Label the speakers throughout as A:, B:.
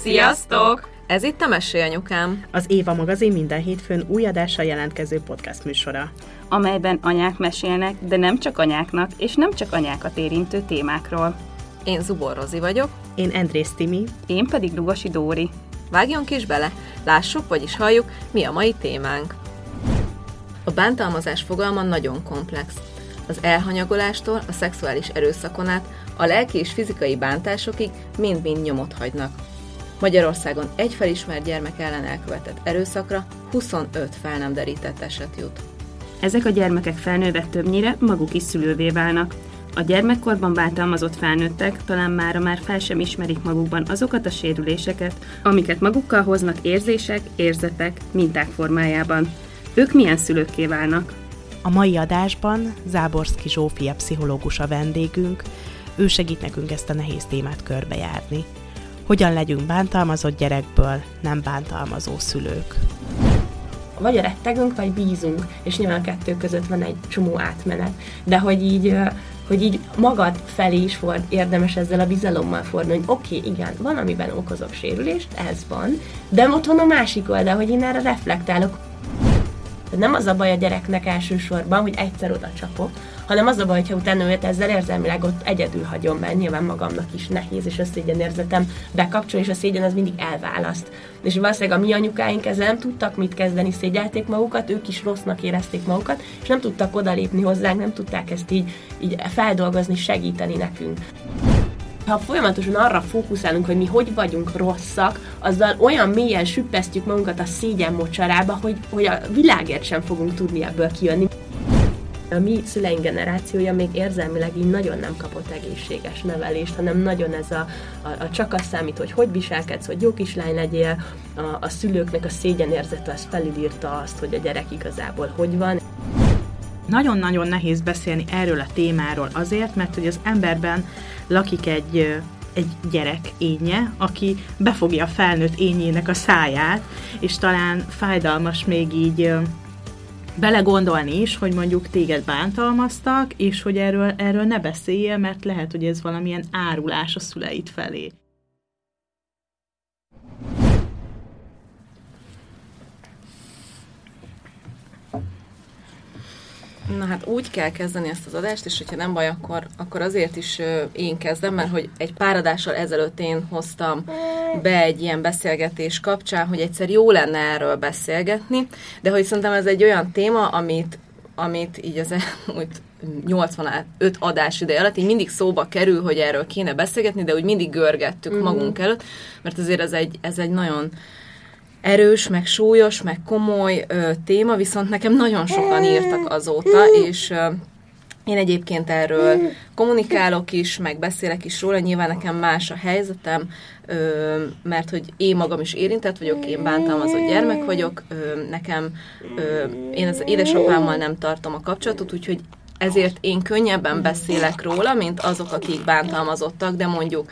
A: Sziasztok!
B: Ez itt a Mesélyanyukám.
C: Az Éva magazin minden hétfőn új adással jelentkező podcast műsora.
A: amelyben anyák mesélnek, de nem csak anyáknak, és nem csak anyákat érintő témákról.
B: Én Zubor Rozi vagyok.
C: Én Andrész Timi.
A: Én pedig Lugosi Dóri.
B: Vágjunk is bele, lássuk, vagyis halljuk, mi a mai témánk. A bántalmazás fogalma nagyon komplex. Az elhanyagolástól a szexuális erőszakon át a lelki és fizikai bántásokig mind-mind nyomot hagynak. Magyarországon egy felismert gyermek ellen elkövetett erőszakra 25 fel nem derített eset jut.
A: Ezek a gyermekek felnőve többnyire maguk is szülővé válnak. A gyermekkorban bántalmazott felnőttek talán mára már fel sem ismerik magukban azokat a sérüléseket, amiket magukkal hoznak érzések, érzetek, minták formájában. Ők milyen szülőkké válnak?
C: A mai adásban Záborszki Zsófia pszichológus a vendégünk, ő segít nekünk ezt a nehéz témát körbejárni. Hogyan legyünk bántalmazott gyerekből nem bántalmazó szülők.
D: vagy rettegünk, vagy bízunk, és nyilván a kettő között van egy csomó átmenet. De hogy így, hogy így magad felé is volt érdemes ezzel a bizalommal fordulni, hogy oké, okay, igen, van, amiben okozok sérülést, ez van, de ott van a másik oldal, hogy én erre reflektálok. Nem az a baj a gyereknek elsősorban, hogy egyszer oda csapok, hanem az a baj, hogyha utána őt ezzel érzelmileg ott egyedül hagyom, mert nyilván magamnak is nehéz, és a szégyen érzetem bekapcsol, és a szégyen az mindig elválaszt. És valószínűleg a mi anyukáink ezzel nem tudtak mit kezdeni, szégyelték magukat, ők is rossznak érezték magukat, és nem tudtak odalépni hozzánk, nem tudták ezt így, így feldolgozni, segíteni nekünk ha folyamatosan arra fókuszálunk, hogy mi hogy vagyunk rosszak, azzal olyan mélyen süppesztjük magunkat a szégyen mocsarába, hogy, hogy a világért sem fogunk tudni ebből kijönni. A mi szüleink generációja még érzelmileg így nagyon nem kapott egészséges nevelést, hanem nagyon ez a, a, a csak az számít, hogy hogy viselkedsz, hogy jó kislány legyél, a, a szülőknek a szégyenérzete az felülírta azt, hogy a gyerek igazából hogy van.
C: Nagyon-nagyon nehéz beszélni erről a témáról azért, mert hogy az emberben lakik egy egy gyerek énje, aki befogja a felnőtt ényének a száját, és talán fájdalmas még így belegondolni is, hogy mondjuk téged bántalmaztak, és hogy erről, erről ne beszéljél, mert lehet, hogy ez valamilyen árulás a szüleit felé.
B: Na hát úgy kell kezdeni ezt az adást, és hogyha nem baj, akkor, akkor azért is én kezdem, mert hogy egy pár adással ezelőtt én hoztam be egy ilyen beszélgetés kapcsán, hogy egyszer jó lenne erről beszélgetni, de hogy szerintem ez egy olyan téma, amit, amit így az úgy 85 adás ideje alatt így mindig szóba kerül, hogy erről kéne beszélgetni, de úgy mindig görgettük mm. magunk előtt, mert azért ez egy, ez egy nagyon erős, meg súlyos, meg komoly ö, téma, viszont nekem nagyon sokan írtak azóta, és ö, én egyébként erről kommunikálok is, meg beszélek is róla, nyilván nekem más a helyzetem, ö, mert hogy én magam is érintett vagyok, én bántalmazott gyermek vagyok, ö, nekem, ö, én az édesapámmal nem tartom a kapcsolatot, úgyhogy ezért én könnyebben beszélek róla, mint azok, akik bántalmazottak, de mondjuk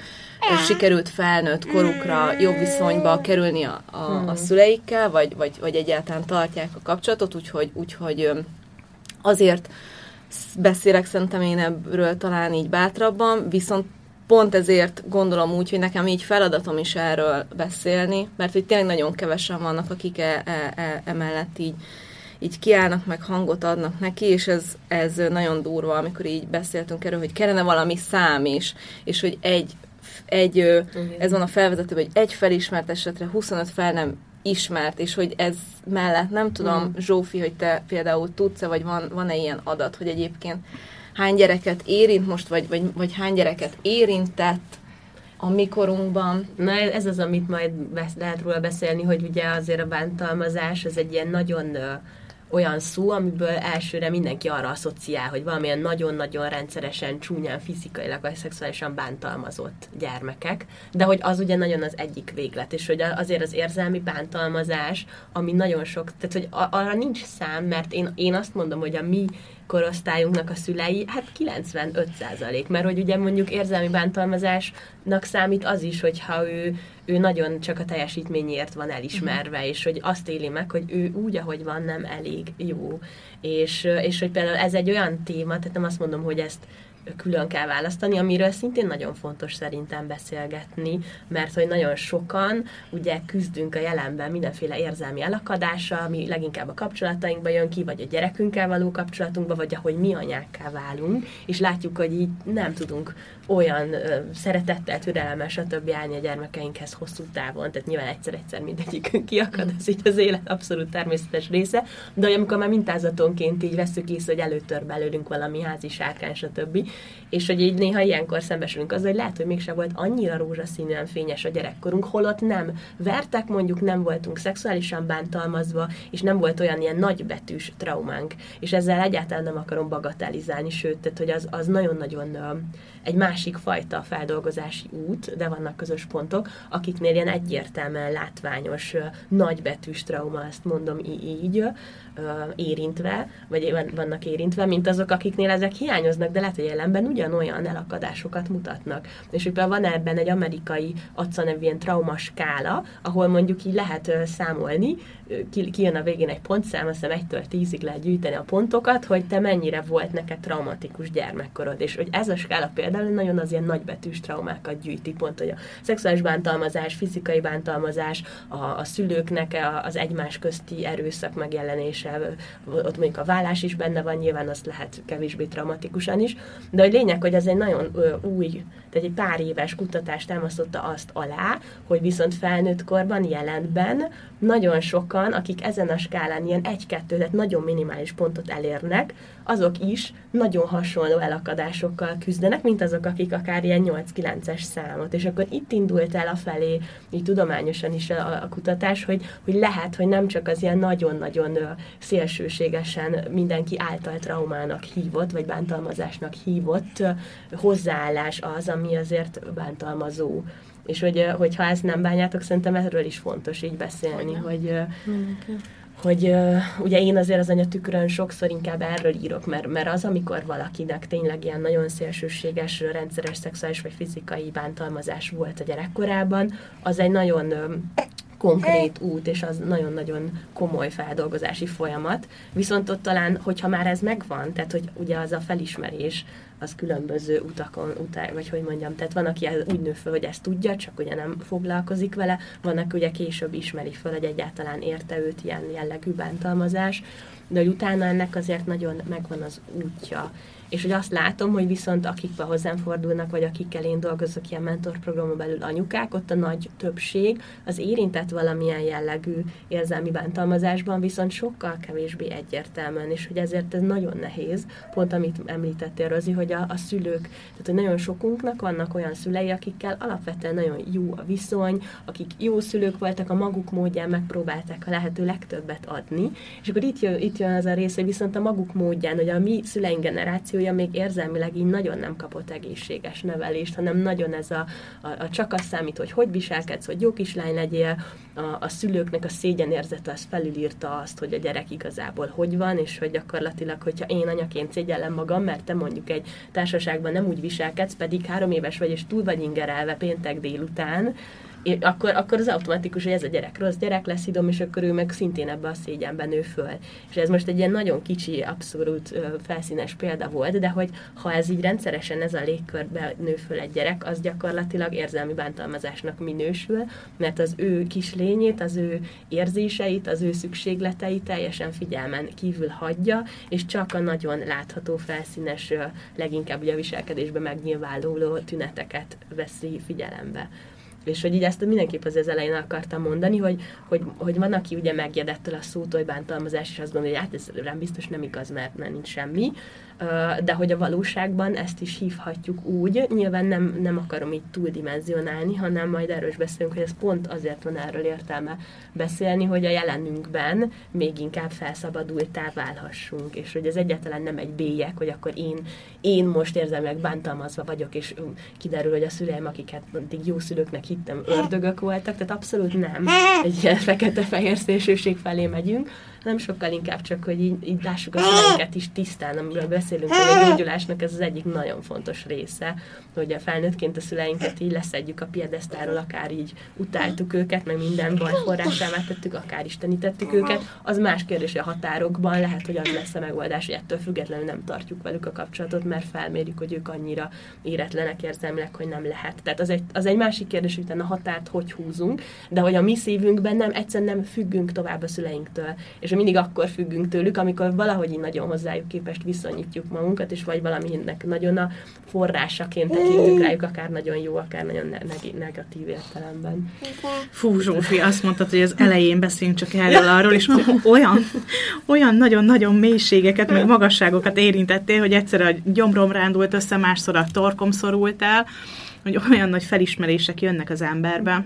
B: sikerült felnőtt korukra jobb viszonyba kerülni a, a, a hmm. szüleikkel, vagy, vagy, vagy egyáltalán tartják a kapcsolatot, úgyhogy, úgyhogy azért beszélek szerintem én ebből talán így bátrabban, viszont pont ezért gondolom úgy, hogy nekem így feladatom is erről beszélni, mert hogy tényleg nagyon kevesen vannak, akik e, e, e, emellett így, így kiállnak, meg hangot adnak neki, és ez, ez nagyon durva, amikor így beszéltünk erről, hogy kellene valami szám is, és hogy egy egy, Igen. ez van a felvezető, hogy egy felismert esetre 25 fel nem ismert, és hogy ez mellett nem tudom, mm. Zsófi, hogy te például tudsz-e, vagy van, van-e ilyen adat, hogy egyébként hány gyereket érint most, vagy, vagy, vagy hány gyereket érintett a mikorunkban.
D: Na ez az, amit majd lehet róla beszélni, hogy ugye azért a bántalmazás az egy ilyen nagyon olyan szó, amiből elsőre mindenki arra asszociál, hogy valamilyen nagyon-nagyon rendszeresen, csúnyán, fizikailag vagy szexuálisan bántalmazott gyermekek, de hogy az ugye nagyon az egyik véglet, és hogy azért az érzelmi bántalmazás, ami nagyon sok, tehát hogy arra nincs szám, mert én, én azt mondom, hogy a mi korosztályunknak a szülei, hát 95 százalék, mert hogy ugye mondjuk érzelmi bántalmazásnak számít az is, hogyha ő, ő nagyon csak a teljesítményért van elismerve, uh-huh. és hogy azt éli meg, hogy ő úgy, ahogy van, nem elég jó. És, és hogy például ez egy olyan téma, tehát nem azt mondom, hogy ezt külön kell választani, amiről szintén nagyon fontos szerintem beszélgetni, mert hogy nagyon sokan ugye küzdünk a jelenben mindenféle érzelmi elakadással, ami leginkább a kapcsolatainkba jön ki, vagy a gyerekünkkel való kapcsolatunkba, vagy ahogy mi anyákká válunk, és látjuk, hogy így nem tudunk olyan ö, szeretettel, türelemmel, stb. állni a gyermekeinkhez hosszú távon, tehát nyilván egyszer-egyszer mindegyikünk kiakad, ez így az élet abszolút természetes része, de amikor már mintázatonként így veszük észre, hogy előtör belőlünk valami házi sárkány, stb. És hogy így néha ilyenkor szembesülünk azzal, hogy lehet, hogy mégsem volt annyira rózsaszínűen fényes a gyerekkorunk, holott nem vertek, mondjuk nem voltunk szexuálisan bántalmazva, és nem volt olyan ilyen nagybetűs traumánk. És ezzel egyáltalán nem akarom bagatelizálni, sőt, tehát hogy az, az nagyon-nagyon egy másik fajta feldolgozási út, de vannak közös pontok, akiknél ilyen egyértelműen látványos, nagybetűs trauma, ezt mondom így, érintve, vagy vannak érintve, mint azok, akiknél ezek hiányoznak, de lehet, hogy jelenben ugyanolyan elakadásokat mutatnak. És például van ebben egy amerikai ACA nevű ilyen traumaskála, ahol mondjuk így lehet számolni, kijön a végén egy pontszám, azt hiszem 1-től 10-ig lehet gyűjteni a pontokat, hogy te mennyire volt neked traumatikus gyermekkorod, és hogy ez a skála például nagyon az ilyen nagybetűs traumákat gyűjti, pont, hogy a szexuális bántalmazás, fizikai bántalmazás, a, a szülőknek az egymás közti erőszak megjelenése, ott mondjuk a vállás is benne van, nyilván azt lehet kevésbé traumatikusan is, de a lényeg, hogy ez egy nagyon új, tehát egy pár éves kutatás támasztotta azt alá, hogy viszont felnőtt korban, jelenben nagyon sokan, akik ezen a skálán ilyen egy-kettő, tehát nagyon minimális pontot elérnek, azok is nagyon hasonló elakadásokkal küzdenek, mint azok, akik akár ilyen 8-9-es számot. És akkor itt indult el a felé, így tudományosan is a, a kutatás, hogy, hogy lehet, hogy nem csak az ilyen nagyon-nagyon szélsőségesen mindenki által traumának hívott, vagy bántalmazásnak hívott hozzáállás az, ami azért bántalmazó. És hogy, hogyha ezt nem bánjátok, szerintem erről is fontos így beszélni, hogy, hogy, hogy uh, ugye én azért az anyatükrön sokszor inkább erről írok, mert, mert az, amikor valakinek tényleg ilyen nagyon szélsőséges, rendszeres szexuális vagy fizikai bántalmazás volt a gyerekkorában, az egy nagyon um, konkrét út, és az nagyon-nagyon komoly feldolgozási folyamat. Viszont ott talán, hogyha már ez megvan, tehát hogy ugye az a felismerés, az különböző utakon, utá, vagy hogy mondjam, tehát van, aki úgy nő föl, hogy ezt tudja, csak ugye nem foglalkozik vele, van, aki ugye később ismeri föl, hogy egyáltalán érte őt ilyen jellegű bántalmazás, de hogy utána ennek azért nagyon megvan az útja, és hogy azt látom, hogy viszont akik hozzám fordulnak, vagy akikkel én dolgozok ilyen mentorprogramon belül anyukák, ott a nagy többség az érintett valamilyen jellegű érzelmi bántalmazásban, viszont sokkal kevésbé egyértelműen, és hogy ezért ez nagyon nehéz, pont amit említettél, Rozi, hogy a, a szülők, tehát hogy nagyon sokunknak vannak olyan szülei, akikkel alapvetően nagyon jó a viszony, akik jó szülők voltak, a maguk módján megpróbálták a lehető legtöbbet adni, és akkor itt jön, itt jön az a rész, hogy viszont a maguk módján, hogy a mi szüleink generáció generációja még érzelmileg így nagyon nem kapott egészséges nevelést, hanem nagyon ez a, a, a csak az számít, hogy hogy viselkedsz, hogy jó kislány legyél, a, a szülőknek a szégyenérzete az felülírta azt, hogy a gyerek igazából hogy van, és hogy gyakorlatilag, hogyha én anyaként szégyellem magam, mert te mondjuk egy társaságban nem úgy viselkedsz, pedig három éves vagy, és túl vagy ingerelve péntek délután, akkor, akkor az automatikus, hogy ez a gyerek rossz gyerek lesz idom, és akkor ő meg szintén ebbe a szégyenben nő föl. És ez most egy ilyen nagyon kicsi, abszolút felszínes példa volt, de hogy ha ez így rendszeresen ez a légkörbe nő föl egy gyerek, az gyakorlatilag érzelmi bántalmazásnak minősül, mert az ő kis lényét, az ő érzéseit, az ő szükségleteit teljesen figyelmen kívül hagyja, és csak a nagyon látható felszínes, leginkább ugye a viselkedésben megnyilvánuló tüneteket veszi figyelembe. És hogy így ezt mindenképp az elején akartam mondani, hogy, hogy, hogy van, aki ugye megjedettől a szótól, hogy bántalmazás, és azt gondolja, hogy hát ez rám biztos nem igaz, mert, mert nincs semmi. De hogy a valóságban ezt is hívhatjuk úgy, nyilván nem, nem akarom így túldimenzionálni, hanem majd erről is beszélünk, hogy ez pont azért van erről értelme beszélni, hogy a jelenünkben még inkább felszabadultá válhassunk, és hogy ez egyáltalán nem egy bélyek, hogy akkor én, én most érzelmileg bántalmazva vagyok, és kiderül, hogy a szüleim, akiket mindig jó szülőknek hittem, ördögök voltak, tehát abszolút nem. Egy ilyen fekete-fehér szélsőség felé megyünk, hanem sokkal inkább csak, hogy így, így lássuk a szüleinket is tisztán, amiről beszélünk, hogy a gyógyulásnak ez az egyik nagyon fontos része, hogy a felnőttként a szüleinket így leszedjük a piedesztáról, akár így utáltuk őket, meg minden baj forrásává tettük, akár istenítettük őket. Az más kérdés, hogy a határokban lehet, hogy az lesz a megoldás, hogy ettől függetlenül nem tartjuk velük a kapcsolatot, mert felmérjük, hogy ők annyira éretlenek érzelmileg, hogy nem lehet. Tehát az egy, az egy másik kérdés, hogy utána a határt hogy húzunk, de hogy a mi szívünkben nem, egyszerűen nem függünk tovább a szüleinktől. És mindig akkor függünk tőlük, amikor valahogy így nagyon hozzájuk képest viszonyítjuk magunkat, és vagy valaminek nagyon a forrásaként tekintünk rájuk, akár nagyon jó, akár nagyon ne- negatív értelemben.
C: Fú, Zsófi, azt mondtad, hogy az elején beszéljünk csak erről arról, és olyan, olyan nagyon-nagyon mélységeket, meg magasságokat érintettél, hogy egyszer a gyomrom rándult össze, másszor a torkom szorult el, hogy olyan nagy felismerések jönnek az emberbe.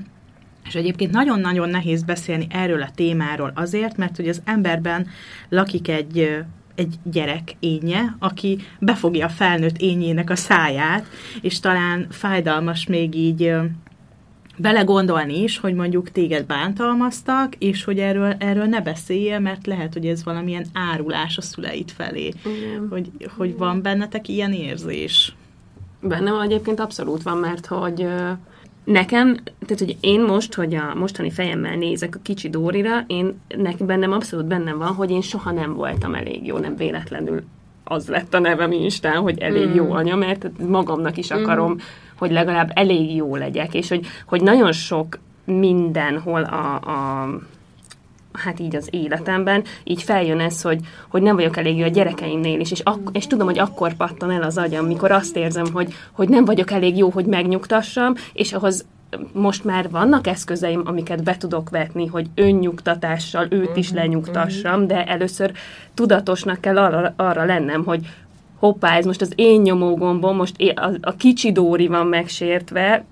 C: És egyébként nagyon-nagyon nehéz beszélni erről a témáról azért, mert hogy az emberben lakik egy egy gyerek énje, aki befogja a felnőtt ényének a száját, és talán fájdalmas még így belegondolni is, hogy mondjuk téged bántalmaztak, és hogy erről, erről ne beszélje, mert lehet, hogy ez valamilyen árulás a szüleit felé. Igen. Hogy, hogy van bennetek ilyen érzés?
A: Bennem egyébként abszolút van, mert hogy nekem, tehát hogy én most, hogy a mostani fejemmel nézek a kicsi Dórira, én nekem bennem abszolút bennem van, hogy én soha nem voltam elég jó, nem véletlenül az lett a nevem Instán, hogy elég mm. jó anya, mert magamnak is akarom, mm. hogy legalább elég jó legyek, és hogy, hogy nagyon sok mindenhol a, a hát így az életemben, így feljön ez, hogy, hogy nem vagyok elég jó a gyerekeimnél is, és, ak- és tudom, hogy akkor pattan el az agyam, mikor azt érzem, hogy, hogy nem vagyok elég jó, hogy megnyugtassam, és ahhoz most már vannak eszközeim, amiket be tudok vetni, hogy önnyugtatással őt is mhm, lenyugtassam, mhm. de először tudatosnak kell arra, arra lennem, hogy hoppá, ez most az én nyomógombom, most én, a, a kicsi Dóri van megsértve,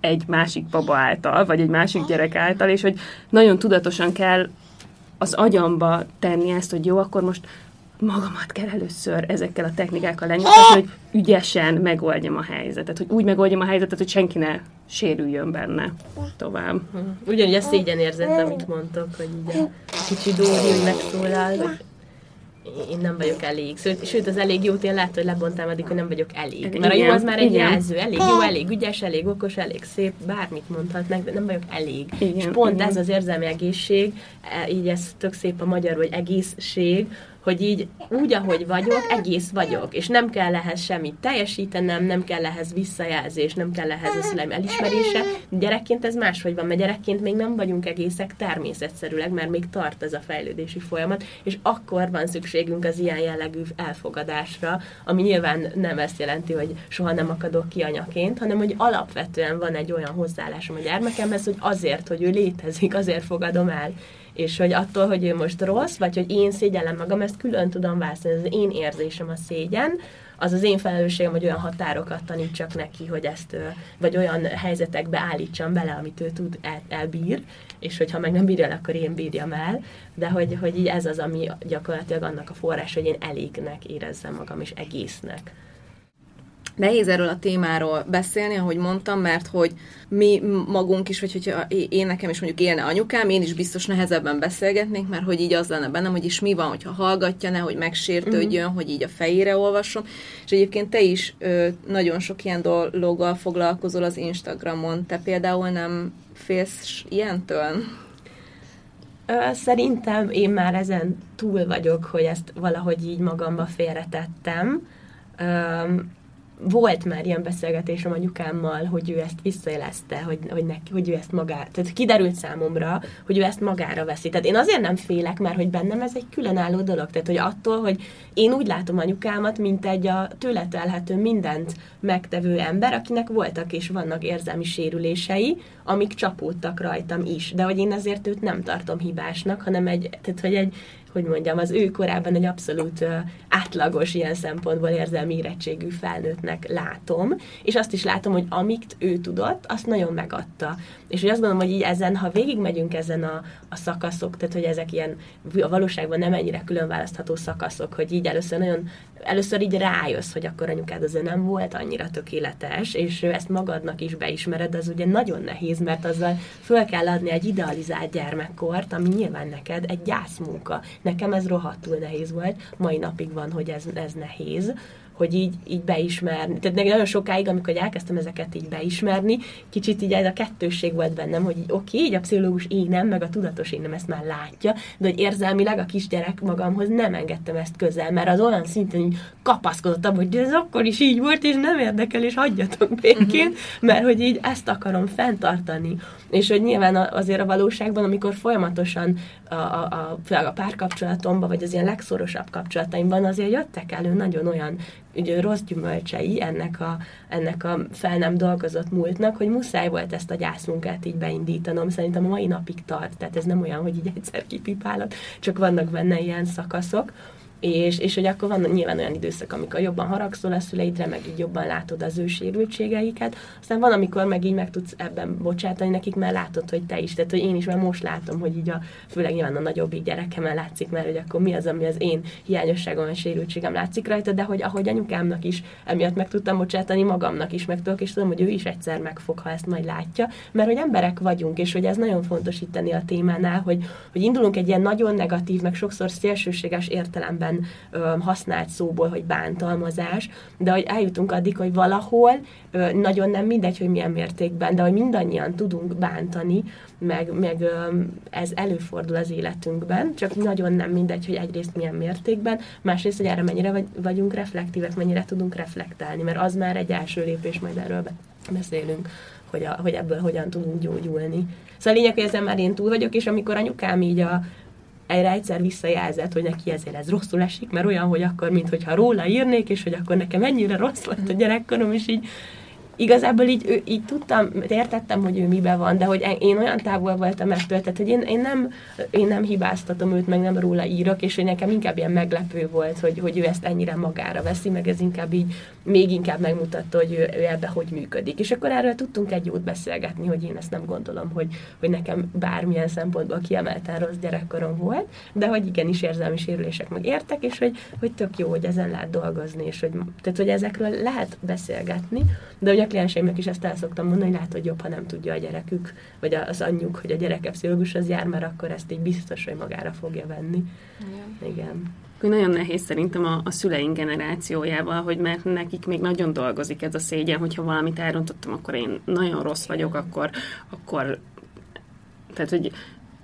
A: egy másik baba által, vagy egy másik gyerek által, és hogy nagyon tudatosan kell az agyamba tenni ezt, hogy jó, akkor most magamat kell először ezekkel a technikákkal lenyugtatni, hogy ügyesen megoldjam a helyzetet, hogy úgy megoldjam a helyzetet, hogy senki ne sérüljön benne tovább.
D: Ugyanúgy a szégyenérzet, amit mondtok, hogy így a kicsi Dóri, hogy megszólal, én nem vagyok elég. Sőt, az elég jót én lehet, hogy lebontám addig, hogy nem vagyok elég. Mert a jó az már egy igen. jelző. Elég jó, elég ügyes, elég okos, elég szép, bármit mondhatnak, de nem vagyok elég. Igen, és pont igen. ez az érzelmi egészség, e, így ez tök szép a magyar, hogy egészség, hogy így úgy, ahogy vagyok, egész vagyok, és nem kell ehhez semmit teljesítenem, nem kell ehhez visszajelzés, nem kell ehhez a szüleim elismerése. Gyerekként ez máshogy van, mert gyerekként még nem vagyunk egészek természetszerűleg, mert még tart ez a fejlődési folyamat, és akkor van szükségünk az ilyen jellegű elfogadásra, ami nyilván nem ezt jelenti, hogy soha nem akadok ki anyaként, hanem hogy alapvetően van egy olyan hozzáállásom a gyermekemhez, hogy azért, hogy ő létezik, azért fogadom el és hogy attól, hogy ő most rossz, vagy hogy én szégyellem magam, ezt külön tudom választani, ez az én érzésem a szégyen, az az én felelősségem, hogy olyan határokat tanítsak neki, hogy ezt, vagy olyan helyzetekbe állítsam bele, amit ő tud, el, elbír, és hogyha meg nem bírja el, akkor én bírjam el, de hogy, hogy így ez az, ami gyakorlatilag annak a forrás, hogy én elégnek érezzem magam, és egésznek.
B: Nehéz erről a témáról beszélni, ahogy mondtam, mert hogy mi magunk is, vagy hogyha én nekem is mondjuk élne anyukám, én is biztos nehezebben beszélgetnék, mert hogy így az lenne bennem, hogy is mi van, hogyha hallgatja, ne, hogy megsértődjön, uh-huh. hogy így a fejére olvasson. És egyébként te is ö, nagyon sok ilyen dologgal foglalkozol az Instagramon. Te például nem félsz ilyentől?
D: Szerintem én már ezen túl vagyok, hogy ezt valahogy így magamba félretettem volt már ilyen beszélgetésem anyukámmal, hogy ő ezt visszajelezte, hogy, hogy, neki, hogy ő ezt magára, tehát kiderült számomra, hogy ő ezt magára veszi. Tehát én azért nem félek, mert hogy bennem ez egy különálló dolog. Tehát, hogy attól, hogy én úgy látom anyukámat, mint egy a tőle telhető mindent megtevő ember, akinek voltak és vannak érzelmi sérülései, amik csapódtak rajtam is. De hogy én ezért őt nem tartom hibásnak, hanem egy, tehát, hogy egy, hogy mondjam, az ő korában egy abszolút átlagos ilyen szempontból érzelmi érettségű felnőttnek látom, és azt is látom, hogy amit ő tudott, azt nagyon megadta. És hogy azt gondolom, hogy így ezen, ha végigmegyünk ezen a, a szakaszok, tehát hogy ezek ilyen a valóságban nem ennyire külön szakaszok, hogy így először nagyon, először így rájössz, hogy akkor anyukád azért nem volt annyira tökéletes, és ezt magadnak is beismered, az ugye nagyon nehéz, mert azzal föl kell adni egy idealizált gyermekkort, ami nyilván neked egy gyászmunka nekem ez rohadtul nehéz volt. Mai napig van, hogy ez, ez nehéz hogy így, így beismerni. Tehát nagyon sokáig, amikor elkezdtem ezeket így beismerni, kicsit így ez a kettősség volt bennem, hogy így oké, így a pszichológus én nem, meg a tudatos én nem ezt már látja, de hogy érzelmileg a kisgyerek magamhoz nem engedtem ezt közel, mert az olyan szinten így kapaszkodottam, hogy ez akkor is így volt, és nem érdekel, és hagyjatok békén, uh-huh. mert hogy így ezt akarom fenntartani. És hogy nyilván azért a valóságban, amikor folyamatosan a, a, a, a párkapcsolatomban, vagy az ilyen legszorosabb kapcsolataimban azért jöttek elő nagyon olyan ugye, rossz gyümölcsei ennek a, ennek a fel nem dolgozott múltnak, hogy muszáj volt ezt a gyászmunkát így beindítanom. Szerintem a mai napig tart, tehát ez nem olyan, hogy így egyszer kipipálok, csak vannak benne ilyen szakaszok és, és hogy akkor van nyilván olyan időszak, amikor jobban haragszol a szüleidre, meg így jobban látod az ő sérültségeiket, aztán van, amikor meg így meg tudsz ebben bocsátani nekik, mert látod, hogy te is, tehát hogy én is, mert most látom, hogy így a, főleg nyilván a nagyobbik gyerekemmel látszik, mert hogy akkor mi az, ami az én hiányosságom, a sérültségem látszik rajta, de hogy ahogy anyukámnak is emiatt meg tudtam bocsátani, magamnak is meg tudok, és tudom, hogy ő is egyszer megfog, ha ezt majd látja, mert hogy emberek vagyunk, és hogy ez nagyon fontos itt a témánál, hogy, hogy indulunk egy ilyen nagyon negatív, meg sokszor szélsőséges értelemben régen ö, használt szóból, hogy bántalmazás, de hogy eljutunk addig, hogy valahol ö, nagyon nem mindegy, hogy milyen mértékben, de hogy mindannyian tudunk bántani, meg, meg ö, ez előfordul az életünkben, csak nagyon nem mindegy, hogy egyrészt milyen mértékben, másrészt, hogy erre mennyire vagy, vagyunk reflektívek, mennyire tudunk reflektálni, mert az már egy első lépés, majd erről beszélünk hogy, a, hogy ebből hogyan tudunk gyógyulni. Szóval a lényeg, hogy ezen már én túl vagyok, és amikor anyukám így a, erre egyszer visszajelzett, hogy neki ezért ez rosszul esik, mert olyan, hogy akkor, mintha róla írnék, és hogy akkor nekem ennyire rossz lett a gyerekkorom, és így igazából így, ő, így tudtam, értettem, hogy ő miben van, de hogy én olyan távol voltam ettől, tehát hogy én, én, nem, én nem hibáztatom őt, meg nem róla írok, és hogy nekem inkább ilyen meglepő volt, hogy, hogy ő ezt ennyire magára veszi, meg ez inkább így még inkább megmutatta, hogy ő, ő ebbe hogy működik. És akkor erről tudtunk egy jót beszélgetni, hogy én ezt nem gondolom, hogy, hogy nekem bármilyen szempontból kiemelten rossz gyerekkorom volt, de hogy igenis érzelmi sérülések meg értek, és hogy, hogy tök jó, hogy ezen lehet dolgozni, és hogy, tehát, hogy ezekről lehet beszélgetni, de hogy klienseimnek is ezt el szoktam mondani, hogy lehet, hogy jobb, ha nem tudja a gyerekük, vagy az anyjuk, hogy a gyereke pszichológushoz jár, mert akkor ezt így biztos, hogy magára fogja venni. Igen. Igen.
A: Nagyon nehéz szerintem a, a szüleink generációjával, hogy mert nekik még nagyon dolgozik ez a szégyen, hogyha valamit elrontottam, akkor én nagyon rossz vagyok, akkor, akkor tehát, hogy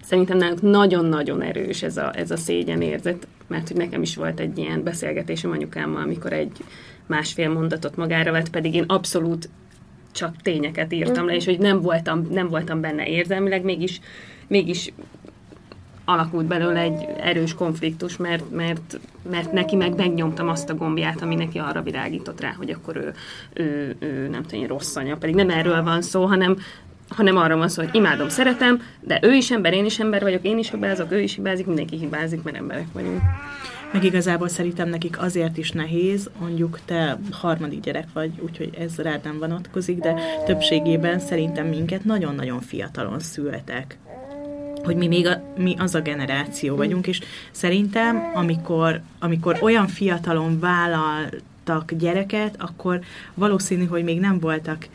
A: szerintem nálunk nagyon-nagyon erős ez a, ez a szégyen érzet, mert hogy nekem is volt egy ilyen beszélgetésem anyukámmal, amikor egy másfél mondatot magára vett, pedig én abszolút csak tényeket írtam le, és hogy nem voltam, nem voltam benne érzelmileg, mégis, mégis alakult belőle egy erős konfliktus, mert, mert, mert neki meg megnyomtam azt a gombját, ami neki arra virágított rá, hogy akkor ő, ő, ő nem tudom, rossz anya. Pedig nem erről van szó, hanem, hanem arra van szó, hogy imádom, szeretem, de ő is ember, én is ember vagyok, én is hibázok, ő is hibázik, mindenki hibázik, mert emberek vagyunk.
C: Meg igazából szerintem nekik azért is nehéz, mondjuk te harmadik gyerek vagy, úgyhogy ez rád nem vonatkozik, de többségében szerintem minket nagyon-nagyon fiatalon születek. Hogy mi még a, mi az a generáció vagyunk, és szerintem, amikor, amikor olyan fiatalon vállaltak gyereket, akkor valószínű, hogy még nem voltak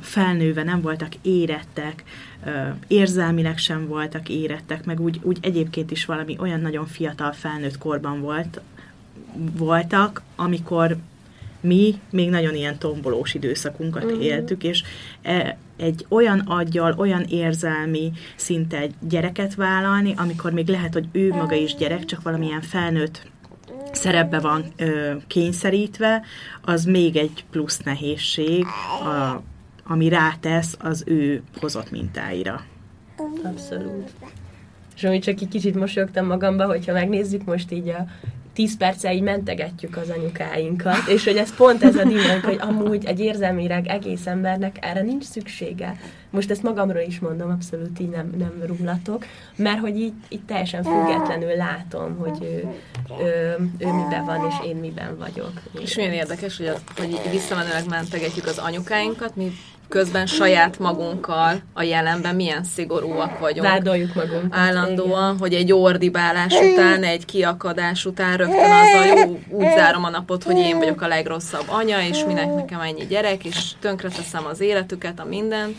C: felnőve, nem voltak érettek, érzelmileg sem voltak érettek, meg úgy, úgy egyébként is valami olyan nagyon fiatal felnőtt korban volt, voltak, amikor mi még nagyon ilyen tombolós időszakunkat uh-huh. éltük, és e, egy olyan aggyal, olyan érzelmi szinte gyereket vállalni, amikor még lehet, hogy ő maga is gyerek, csak valamilyen felnőtt szerepbe van ö, kényszerítve, az még egy plusz nehézség, a, ami rátesz az ő hozott mintáira.
D: Abszolút. És amit csak egy kicsit mosolyogtam magamba, hogyha megnézzük most így a 10 perccel így mentegetjük az anyukáinkat, és hogy ez pont ez a dinamika, hogy amúgy egy érzelmileg egész embernek erre nincs szüksége. Most ezt magamról is mondom, abszolút így nem, nem rúlatok, mert hogy így, így teljesen függetlenül látom, hogy ő, ő, ő miben van, és én miben vagyok.
B: És milyen érdekes, hogy, a, hogy így visszamenőleg mentegetjük az anyukáinkat, mi közben saját magunkkal a jelenben milyen szigorúak vagyunk.
D: Vádoljuk magunkat.
B: Állandóan, igen. hogy egy ordibálás után, egy kiakadás után rögtön az a jó, úgy zárom a napot, hogy én vagyok a legrosszabb anya, és minek nekem ennyi gyerek, és tönkreteszem az életüket, a mindent.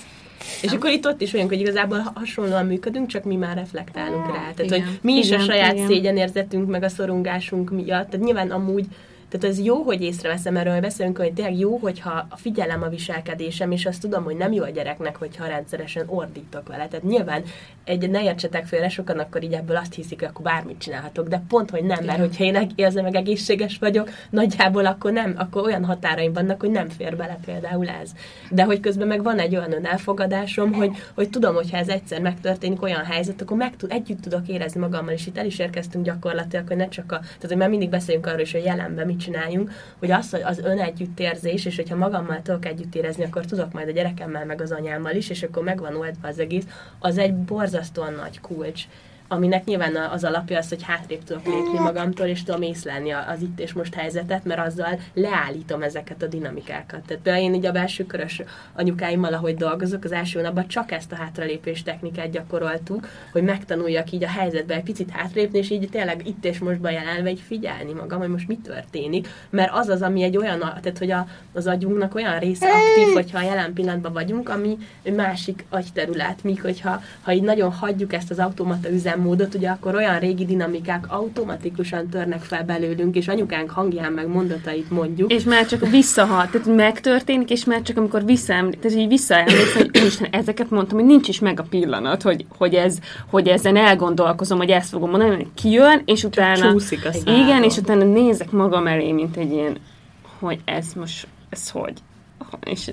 D: És akkor itt ott is olyan, hogy igazából hasonlóan működünk, csak mi már reflektálunk rá. Tehát,
B: Igen.
D: hogy mi is
A: Igen,
D: a saját
A: igen.
D: szégyenérzetünk, meg a szorongásunk miatt. Tehát nyilván amúgy tehát ez jó, hogy észreveszem erről, hogy beszélünk, hogy tényleg jó, hogyha a figyelem a viselkedésem, és azt tudom, hogy nem jó a gyereknek, hogyha rendszeresen ordítok vele. Tehát nyilván egy, ne értsetek félre, sokan akkor így ebből azt hiszik, hogy akkor bármit csinálhatok, de pont, hogy nem, mert hogyha én érzem meg egészséges vagyok, nagyjából akkor nem, akkor olyan határaim vannak, hogy nem fér bele például ez. De hogy közben meg van egy olyan önelfogadásom, hogy, hogy tudom, hogy ha ez egyszer megtörténik olyan helyzet, akkor meg tud, együtt tudok érezni magammal, és itt el is érkeztünk gyakorlatilag, hogy ne csak a, tehát hogy már mindig beszélünk arról is, hogy jelenben mit csináljunk, hogy az, hogy az önegyüttérzés, és hogyha magammal tudok együtt érezni, akkor tudok majd a gyerekemmel, meg az anyámmal is, és akkor megvan oldva az egész, az egy borzasztóan nagy kulcs aminek nyilván az alapja az, hogy hátrébb tudok lépni magamtól, és tudom észlelni az itt és most helyzetet, mert azzal leállítom ezeket a dinamikákat. Tehát például én így a belső körös anyukáimmal, ahogy dolgozok, az első napban csak ezt a hátralépés technikát gyakoroltuk, hogy megtanuljak így a helyzetbe egy picit hátrépni, és így tényleg itt és mostban jelenve így figyelni magam, hogy most mi történik, mert az az, ami egy olyan, tehát hogy a, az agyunknak olyan része aktív, hogyha a jelen pillanatban vagyunk, ami másik agyterület, míg hogyha ha így nagyon hagyjuk ezt az automata üzemmódot, ugye akkor olyan régi dinamikák automatikusan törnek fel belőlünk, és anyukánk hangján meg mondatait mondjuk.
A: És már csak visszahal, tehát megtörténik, és már csak amikor visszaemlékszik, tehát így visszaemlékszik, hogy úristen, ezeket mondtam, hogy nincs is meg a pillanat, hogy, hogy, ez, hogy ezen elgondolkozom, hogy ezt fogom mondani, hogy kijön, és utána...
C: Csúszik a száról.
A: Igen, és utána nézek magam elé, mint egy ilyen, hogy ez most, ez hogy? És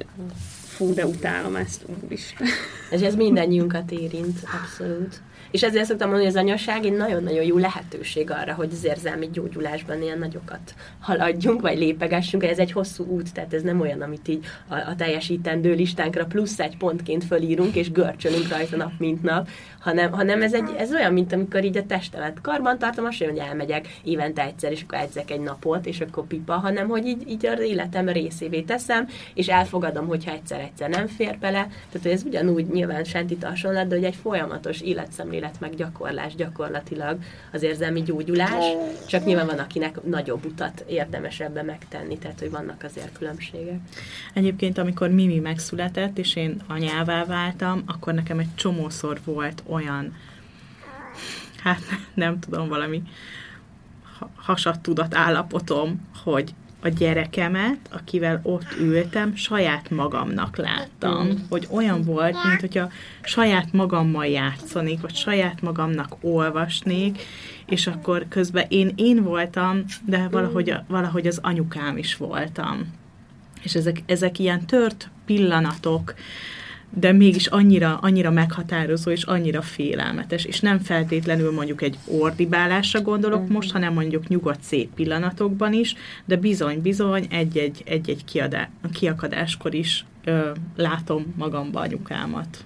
A: fú, de utálom ezt, úristen.
D: És ez mindannyiunkat érint, abszolút. És ezért szoktam mondani, hogy az anyaság egy nagyon-nagyon jó lehetőség arra, hogy az érzelmi gyógyulásban ilyen nagyokat haladjunk, vagy lépegessünk. Ez egy hosszú út, tehát ez nem olyan, amit így a, a teljesítendő listánkra plusz egy pontként fölírunk, és görcsölünk rajta nap, mint nap, hanem, hanem ez, egy, ez olyan, mint amikor így a testemet karban tartom, azt hogy elmegyek évente egyszer, és akkor edzek egy napot, és akkor pipa, hanem hogy így, így az életem részévé teszem, és elfogadom, hogyha egyszer-egyszer nem fér bele. Tehát hogy ez ugyanúgy nyilván sentít hasonlat, de hogy egy folyamatos életszemlélet meg gyakorlás gyakorlatilag az érzelmi gyógyulás, csak nyilván van, akinek nagyobb utat érdemes ebbe megtenni, tehát hogy vannak azért különbségek.
C: Egyébként, amikor Mimi megszületett, és én anyává váltam, akkor nekem egy csomószor volt olyan, hát nem tudom, valami ha- hasattudat állapotom, hogy a gyerekemet, akivel ott ültem, saját magamnak láttam. Hogy olyan volt, mint hogyha saját magammal játszanék, vagy saját magamnak olvasnék, és akkor közben én én voltam, de valahogy, a- valahogy az anyukám is voltam. És ezek, ezek ilyen tört pillanatok, de mégis annyira, annyira meghatározó és annyira félelmetes, és nem feltétlenül mondjuk egy ordibálásra gondolok uh-huh. most, hanem mondjuk nyugodt szép pillanatokban is, de bizony-bizony egy-egy, egy-egy kiadá, kiakadáskor is ö, látom magamba anyukámat.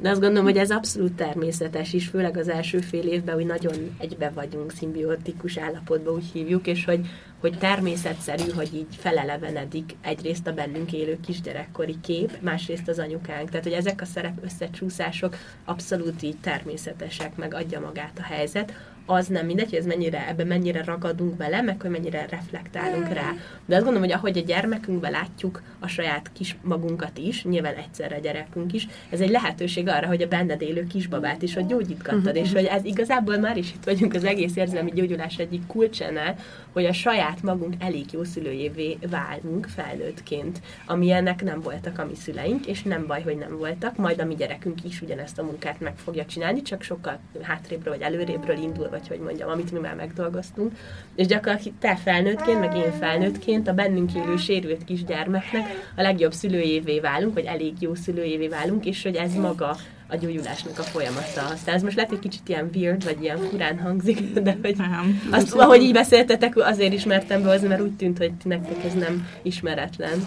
D: De azt gondolom, hogy ez abszolút természetes is, főleg az első fél évben, hogy nagyon egybe vagyunk, szimbiotikus állapotban úgy hívjuk, és hogy, hogy természetszerű, hogy így felelevenedik egyrészt a bennünk élő kisgyerekkori kép, másrészt az anyukánk. Tehát, hogy ezek a szerep összecsúszások abszolút így természetesek, meg adja magát a helyzet. Az nem mindegy, hogy ez mennyire, ebben mennyire ragadunk bele, meg hogy mennyire reflektálunk rá. De azt gondolom, hogy ahogy a gyermekünkben látjuk a saját kis magunkat is, nyilván egyszerre a gyerekünk is, ez egy lehetőség arra, hogy a benned élő kisbabát is, hogy gyógyítgattad, és hogy ez igazából már is itt vagyunk az egész érzelmi gyógyulás egyik kulcsenál, hogy a saját magunk elég jó szülőjévé válunk felnőttként, amilyenek nem voltak a mi szüleink, és nem baj, hogy nem voltak, majd a mi gyerekünk is ugyanezt a munkát meg fogja csinálni, csak sokkal hátrébről vagy előrébről indul, vagy hogy mondjam, amit mi már megdolgoztunk. És gyakorlatilag te felnőttként, meg én felnőttként a bennünk élő sérült kisgyermeknek a legjobb szülőjévé válunk, vagy elég jó szülőjévé válunk, és hogy ez maga a gyógyulásnak a folyamata. Aztán ez most lehet egy kicsit ilyen weird, vagy ilyen furán hangzik, de hogy
C: Nem.
D: azt, ahogy így beszéltetek, azért ismertem behozni, mert úgy tűnt, hogy nektek ez nem ismeretlen.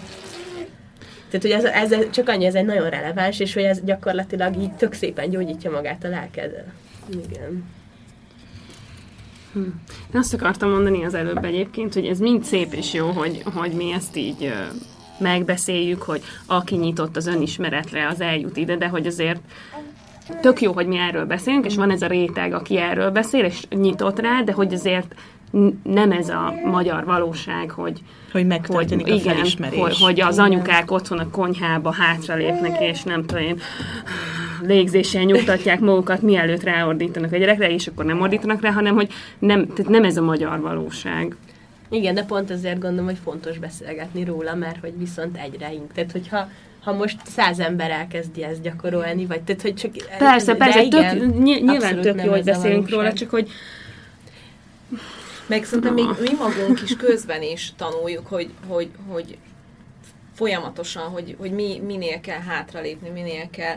D: Tehát, hogy ez, ez csak annyi, ez egy nagyon releváns, és hogy ez gyakorlatilag így tök szépen gyógyítja magát a lelked. Igen.
A: Én azt akartam mondani az előbb egyébként, hogy ez mind szép és jó, hogy, hogy mi ezt így megbeszéljük, hogy aki nyitott az önismeretre, az eljut ide, de hogy azért tök jó, hogy mi erről beszélünk, és van ez a réteg, aki erről beszél, és nyitott rá, de hogy azért nem ez a magyar valóság, hogy,
C: Hogy megtörténik a
A: igen,
C: felismerés.
A: hogy, hogy az anyukák otthon a konyhába hátralépnek, és nem tudom én, légzéssel nyugtatják magukat, mielőtt ráordítanak a gyerekre, és akkor nem ordítanak rá, hanem hogy nem, tehát nem ez a magyar valóság.
D: Igen, de pont ezért gondolom, hogy fontos beszélgetni róla, mert hogy viszont egyre ink. Tehát, hogyha ha most száz ember elkezdi ezt gyakorolni, vagy tehát, hogy csak...
A: Persze,
D: de
A: persze,
D: igen,
A: tök, ny- nyilván tök jó, hogy beszélünk róla, csak hogy
B: Meg szerintem még mi magunk is közben is tanuljuk, hogy, hogy, hogy folyamatosan, hogy, hogy mi, minél kell hátralépni, minél kell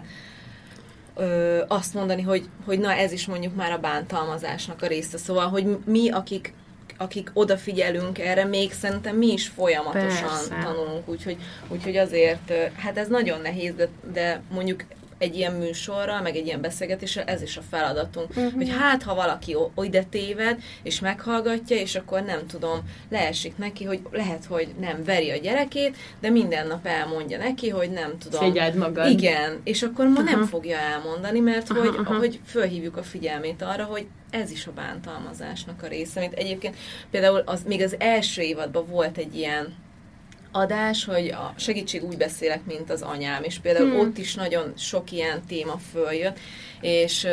B: ö, azt mondani, hogy, hogy na ez is mondjuk már a bántalmazásnak a része. Szóval, hogy mi, akik akik odafigyelünk erre, még szerintem mi is folyamatosan
A: Persze.
B: tanulunk, úgyhogy, úgyhogy azért, hát ez nagyon nehéz, de, de mondjuk egy ilyen műsorral, meg egy ilyen beszélgetéssel ez is a feladatunk, uh-huh. hogy hát, ha valaki o- ide téved, és meghallgatja, és akkor nem tudom, leesik neki, hogy lehet, hogy nem veri a gyerekét, de minden nap elmondja neki, hogy nem tudom.
D: Szégyeld magad.
B: Igen, és akkor ma nem fogja elmondani, mert hogy,
A: aha.
B: hogy fölhívjuk a figyelmét arra, hogy ez is a bántalmazásnak a része. Mint egyébként például az, még az első évadban volt egy ilyen adás, hogy a segítség úgy beszélek, mint az anyám, és például hmm. ott is nagyon sok ilyen téma följött, és,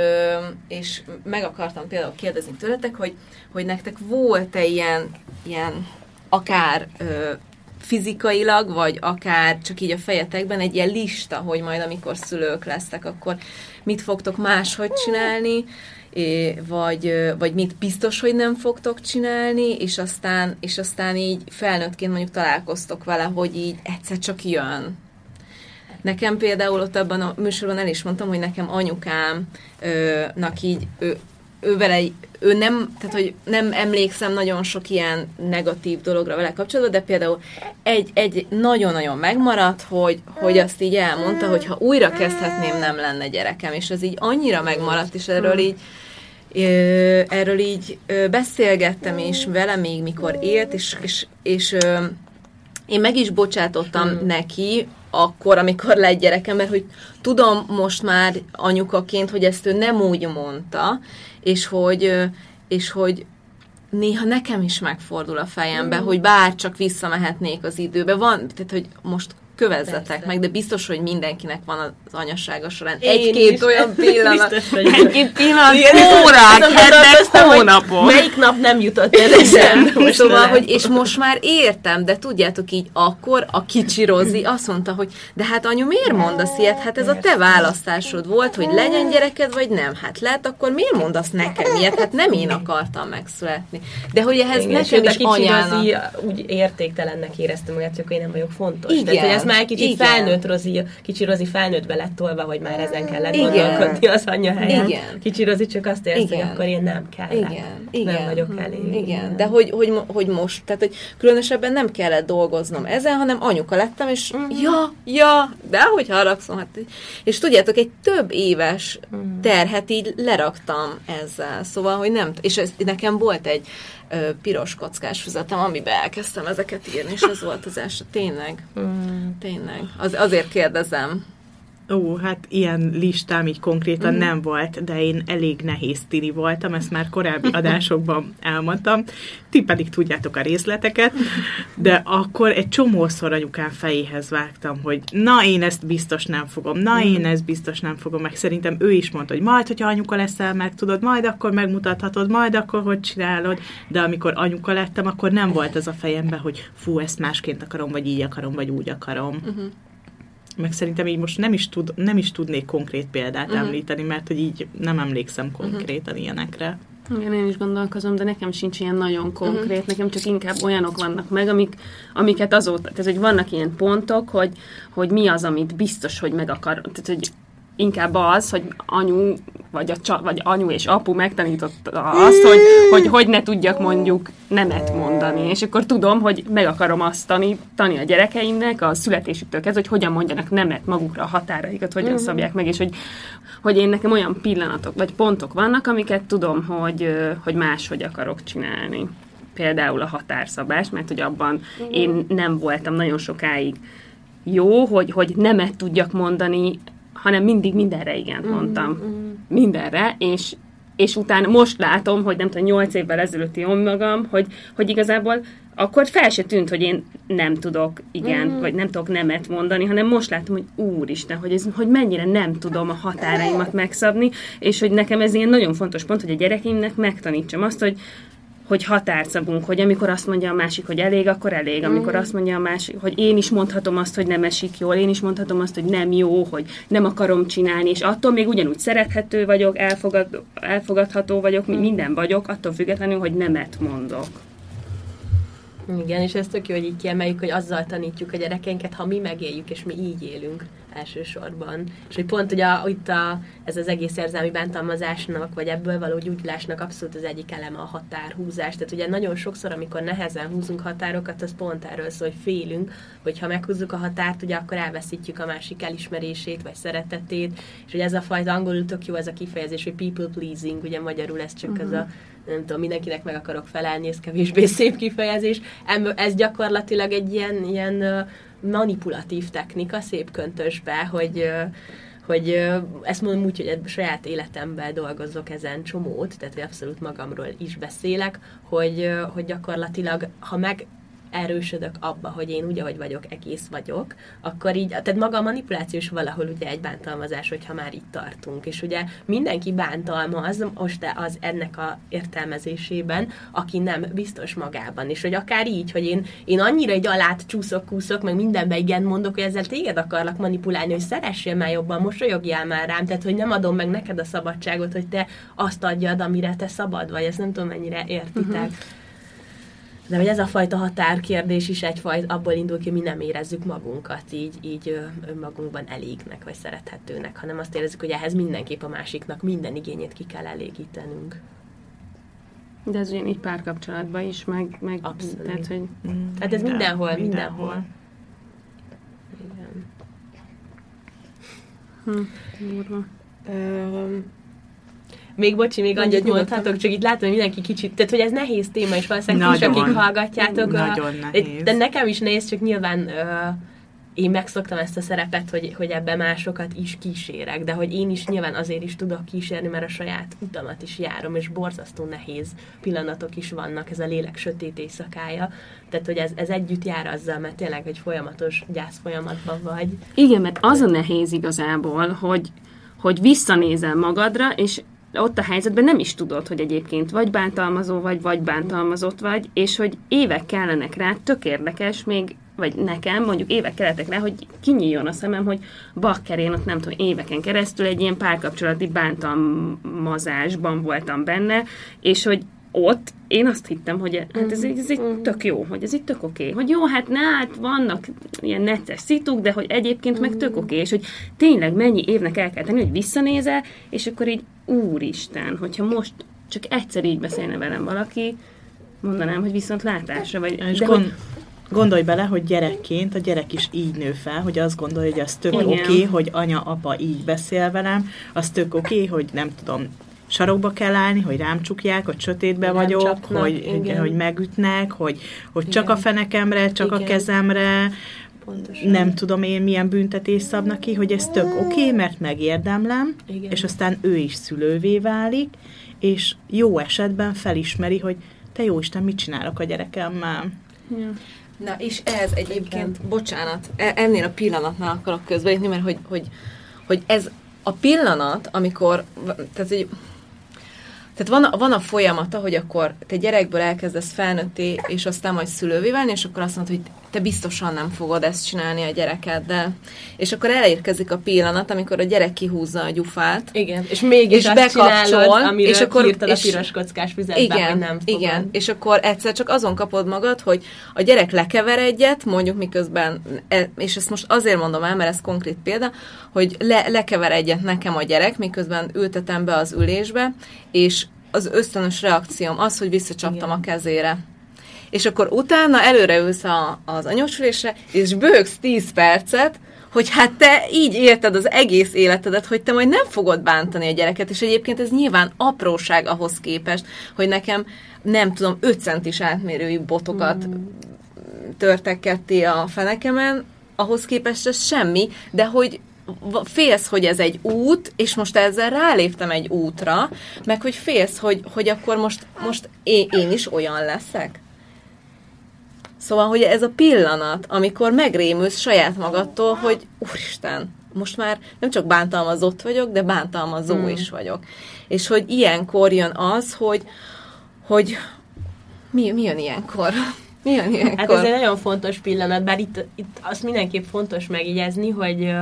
B: és meg akartam például kérdezni tőletek, hogy, hogy nektek volt-e ilyen, ilyen akár ö, fizikailag, vagy akár csak így a fejetekben egy ilyen lista, hogy majd amikor szülők lesztek, akkor mit fogtok máshogy csinálni, é, vagy, vagy mit biztos, hogy nem fogtok csinálni, és aztán, és aztán így felnőttként mondjuk találkoztok vele, hogy így egyszer csak jön. Nekem például ott abban a műsorban el is mondtam, hogy nekem anyukámnak így, ő, ő vele, ő nem, tehát hogy nem emlékszem nagyon sok ilyen negatív dologra vele kapcsolatban, de például egy, egy nagyon-nagyon megmaradt, hogy, hogy azt így elmondta, hogy ha újra kezdhetném, nem lenne gyerekem, és ez így annyira megmaradt, és erről így erről így beszélgettem is vele még mikor élt, és, és, és én meg is bocsátottam hmm. neki akkor, amikor lett gyerekem, mert hogy tudom most már anyukaként, hogy ezt ő nem úgy mondta, és hogy, és hogy néha nekem is megfordul a fejembe, hogy bár csak visszamehetnék az időbe. Van, tehát hogy most kövezzetek
D: Persze.
B: meg, de biztos, hogy mindenkinek van az anyasága során egy-két olyan pillanat,
D: Biztos vagyok.
A: egy pillanat, órák, hetek,
D: hogy
A: hónapok.
D: Melyik nap nem jutott el eszembe
B: szóval, hogy és most már értem, de tudjátok így, akkor a kicsi Rozi azt mondta, hogy de hát anyu, miért mondasz ilyet? Hát ez a te választásod volt, hogy legyen gyereked, vagy nem. Hát lehet, akkor miért mondasz nekem ilyet? Hát nem én akartam megszületni. De hogy ehhez
D: Igen,
B: nekem is anyának...
D: Úgy értéktelennek éreztem magát, csak én nem vagyok fontos.
B: Igen,
D: Tehát, hogy ez már egy kicsit
B: igen.
D: felnőtt Rozi, kicsi Rozi felnőttbe lett tolva, hogy már ezen kellett
B: Igen.
D: gondolkodni az anya helyen.
B: Igen.
D: Kicsi Rozi csak azt érzi, hogy akkor én nem kellek.
B: Igen, igen.
D: Nem vagyok elég.
B: Igen, de hogy, hogy, hogy most, tehát hogy különösebben nem kellett dolgoznom ezen, hanem anyuka lettem, és uh-huh. ja, ja, de hogy haragszom, hát, és tudjátok, egy több éves terhet így leraktam ezzel, szóval, hogy nem, és ez, nekem volt egy ö, piros kockás füzetem, amiben elkezdtem ezeket írni, és ez volt az első, tényleg, tényleg, az, azért kérdezem.
C: Ó, hát ilyen listám így konkrétan mm. nem volt, de én elég nehéz tini voltam, ezt már korábbi adásokban elmondtam. Ti pedig tudjátok a részleteket, de akkor egy csomószor anyukám fejéhez vágtam, hogy na én ezt biztos nem fogom, na én ezt biztos nem fogom, meg szerintem ő is mondta, hogy majd, hogyha anyuka leszel, meg tudod, majd akkor megmutathatod, majd akkor hogy csinálod, de amikor anyuka lettem, akkor nem volt ez a fejemben, hogy fú, ezt másként akarom, vagy így akarom, vagy úgy akarom.
B: Uh-huh.
C: Meg szerintem így most nem is, tud, nem is tudnék konkrét példát
B: Mhm.
C: uh-huh. említeni, mert hogy így nem emlékszem konkrétan uh-huh. ilyenekre.
A: Igen, én is gondolkozom, de nekem sincs ilyen nagyon konkrét,
B: Mhm.
A: uh-huh. nekem csak inkább olyanok vannak meg, amik, amiket azóta, tehát hogy vannak ilyen pontok, hogy, hogy mi az, amit biztos, hogy meg akar, tehát hogy inkább az, hogy anyu, vagy, a, csa- vagy anyu és apu megtanította azt, hogy, hogy hogy ne tudjak mondjuk nemet mondani, és akkor tudom, hogy meg akarom azt tanítani a gyerekeimnek a születésüktől kezdve, hogy hogyan mondjanak nemet magukra, a határaikat hogyan uh-huh. szabják meg, és hogy, hogy én nekem olyan pillanatok, vagy pontok vannak, amiket tudom, hogy, hogy máshogy akarok csinálni. Például a határszabás, mert hogy abban uh-huh. én nem voltam nagyon sokáig jó, hogy, hogy nemet tudjak mondani, hanem mindig mindenre igent mondtam. Mindenre, és és utána most látom, hogy nem tudom, nyolc évvel ezelőtti magam, hogy, hogy igazából akkor fel se tűnt, hogy én nem tudok igen, mm. vagy nem tudok nemet mondani, hanem most látom, hogy úristen, hogy, ez, hogy mennyire nem tudom a határaimat megszabni, és hogy nekem ez ilyen nagyon fontos pont, hogy a gyerekeimnek megtanítsam azt, hogy hogy határt szabunk, hogy amikor azt mondja a másik, hogy elég, akkor elég, amikor mm. azt mondja a másik, hogy én is mondhatom azt, hogy nem esik jól, én is mondhatom azt, hogy nem jó, hogy nem akarom csinálni, és attól még ugyanúgy szerethető vagyok, elfogad, elfogadható vagyok, mm. minden vagyok, attól függetlenül, hogy nemet mondok.
D: Igen, és ez tök jó, hogy így kiemeljük, hogy azzal tanítjuk a gyerekeinket, ha mi megéljük, és mi így élünk elsősorban. És hogy pont ugye a, itt a, ez az egész érzelmi bántalmazásnak, vagy ebből való gyógyulásnak abszolút az egyik eleme a határhúzás. Tehát ugye nagyon sokszor, amikor nehezen húzunk határokat, az pont erről szól, hogy félünk, hogy ha meghúzzuk a határt, ugye akkor elveszítjük a másik elismerését, vagy szeretetét, és hogy ez a fajta angolul tök jó ez a kifejezés, hogy people pleasing, ugye magyarul ez csak uh-huh. a nem tudom, mindenkinek meg akarok felelni, ez kevésbé szép kifejezés. Ez gyakorlatilag egy ilyen, ilyen manipulatív technika szép köntösbe, hogy hogy ezt mondom úgy, hogy a saját életemben dolgozok ezen csomót, tehát abszolút magamról is beszélek, hogy, hogy gyakorlatilag, ha meg erősödök abba, hogy én úgy, ahogy vagyok, egész vagyok, akkor így, tehát maga a manipuláció is valahol ugye egy bántalmazás, hogyha már itt tartunk. És ugye mindenki bántalmaz most az ennek a értelmezésében, aki nem biztos magában. És hogy akár így, hogy én, én annyira egy alát csúszok, kúszok, meg mindenbe igen mondok, hogy ezzel téged akarlak manipulálni, hogy szeressél már jobban, mosolyogjál már rám, tehát hogy nem adom meg neked a szabadságot, hogy te azt adjad, amire te szabad vagy. Ezt nem tudom, mennyire értitek. Uh-huh. De hogy ez a fajta határkérdés is egyfajta abból indul ki, mi nem érezzük magunkat így, így önmagunkban elégnek, vagy szerethetőnek, hanem azt érezzük, hogy ehhez mindenképp a másiknak minden igényét ki kell elégítenünk.
A: De ez ugyanígy párkapcsolatban is, meg, meg
D: Abszolút. Tehát, hogy... Mm, tehát ez mindenhol, mindenhol. mindenhol. Igen. Hm, még bocsi, még annyit mondhatok, csak itt látom, hogy mindenki kicsit, tehát hogy ez nehéz téma, és valószínűleg ti akik hallgatjátok.
C: Nagyon a, nehéz.
D: De nekem is nehéz, csak nyilván uh, én megszoktam ezt a szerepet, hogy, hogy ebbe másokat is kísérek, de hogy én is nyilván azért is tudok kísérni, mert a saját utamat is járom, és borzasztó nehéz pillanatok is vannak, ez a lélek sötét éjszakája. Tehát, hogy ez, ez együtt jár azzal, mert tényleg egy folyamatos gyász folyamatban vagy.
A: Igen, mert az a nehéz igazából, hogy, hogy visszanézel magadra, és ott a helyzetben nem is tudod, hogy egyébként vagy bántalmazó vagy, vagy bántalmazott vagy, és hogy évek kellenek rá, tök érdekes, még vagy nekem mondjuk évek kellettek rá, hogy kinyíljon a szemem, hogy bakker, én ott nem tudom, éveken keresztül egy ilyen párkapcsolati bántalmazásban voltam benne, és hogy ott én azt hittem, hogy hát ez, ez egy mm. tök jó, hogy ez itt tök oké. Okay. Hogy jó, hát ne, hát vannak ilyen necces szituk, de hogy egyébként meg tök mm. oké, okay. és hogy tényleg mennyi évnek el kell tenni, hogy visszanézel, és akkor így úristen, hogyha most csak egyszer így beszélne velem valaki, mondanám, hogy viszont látásra, vagy...
C: És de gond, hogy, gondolj bele, hogy gyerekként a gyerek is így nő fel, hogy azt gondolja, hogy az tök oké, okay, hogy anya, apa így beszél velem, az tök oké, okay, hogy nem tudom, sarokba kell állni, hogy rám csukják, hogy sötétbe Nem vagyok, csapnak, hogy, igen. hogy megütnek, hogy, hogy csak a fenekemre, csak igen. a kezemre, Pontosan. nem tudom én milyen büntetés szabnak ki, hogy ez tök oké, okay, mert megérdemlem, Igen. és aztán ő is szülővé válik, és jó esetben felismeri, hogy te jó Isten, mit csinálok a gyerekemmel.
B: Ja. Na, és ez egyébként, Igen. bocsánat, e- ennél a pillanatnál akarok közben mert hogy, hogy, hogy ez a pillanat, amikor, tehát hogy tehát van, van a folyamata, hogy akkor te gyerekből elkezdesz felnőtté, és aztán majd szülővé válni, és akkor azt mondod, hogy te biztosan nem fogod ezt csinálni a gyerekeddel. És akkor elérkezik a pillanat, amikor a gyerek kihúzza a gyufát.
D: Igen, és mégis és bekapcsol, és akkor írtad és, a piros kockás füzetben, igen, hogy nem fogod.
B: Igen, és akkor egyszer csak azon kapod magad, hogy a gyerek lekever egyet, mondjuk miközben, e, és ezt most azért mondom el, mert ez konkrét példa, hogy le, lekever egyet nekem a gyerek, miközben ültetem be az ülésbe, és az ösztönös reakcióm az, hogy visszacsaptam Igen. a kezére és akkor utána előre ülsz a, az anyósülésre, és bőgsz 10 percet, hogy hát te így élted az egész életedet, hogy te majd nem fogod bántani a gyereket, és egyébként ez nyilván apróság ahhoz képest, hogy nekem nem tudom, 5 centis átmérői botokat mm. törtek ketté a fenekemen, ahhoz képest ez semmi, de hogy félsz, hogy ez egy út, és most ezzel ráléptem egy útra, meg hogy félsz, hogy, hogy akkor most, most én, én is olyan leszek. Szóval, hogy ez a pillanat, amikor megrémülsz saját magadtól, hogy úristen, most már nem csak bántalmazott vagyok, de bántalmazó hmm. is vagyok. És hogy ilyenkor jön az, hogy, hogy mi, mi jön ilyenkor? Mi jön ilyenkor?
D: Hát ez egy nagyon fontos pillanat, bár itt, itt azt mindenképp fontos megjegyezni, hogy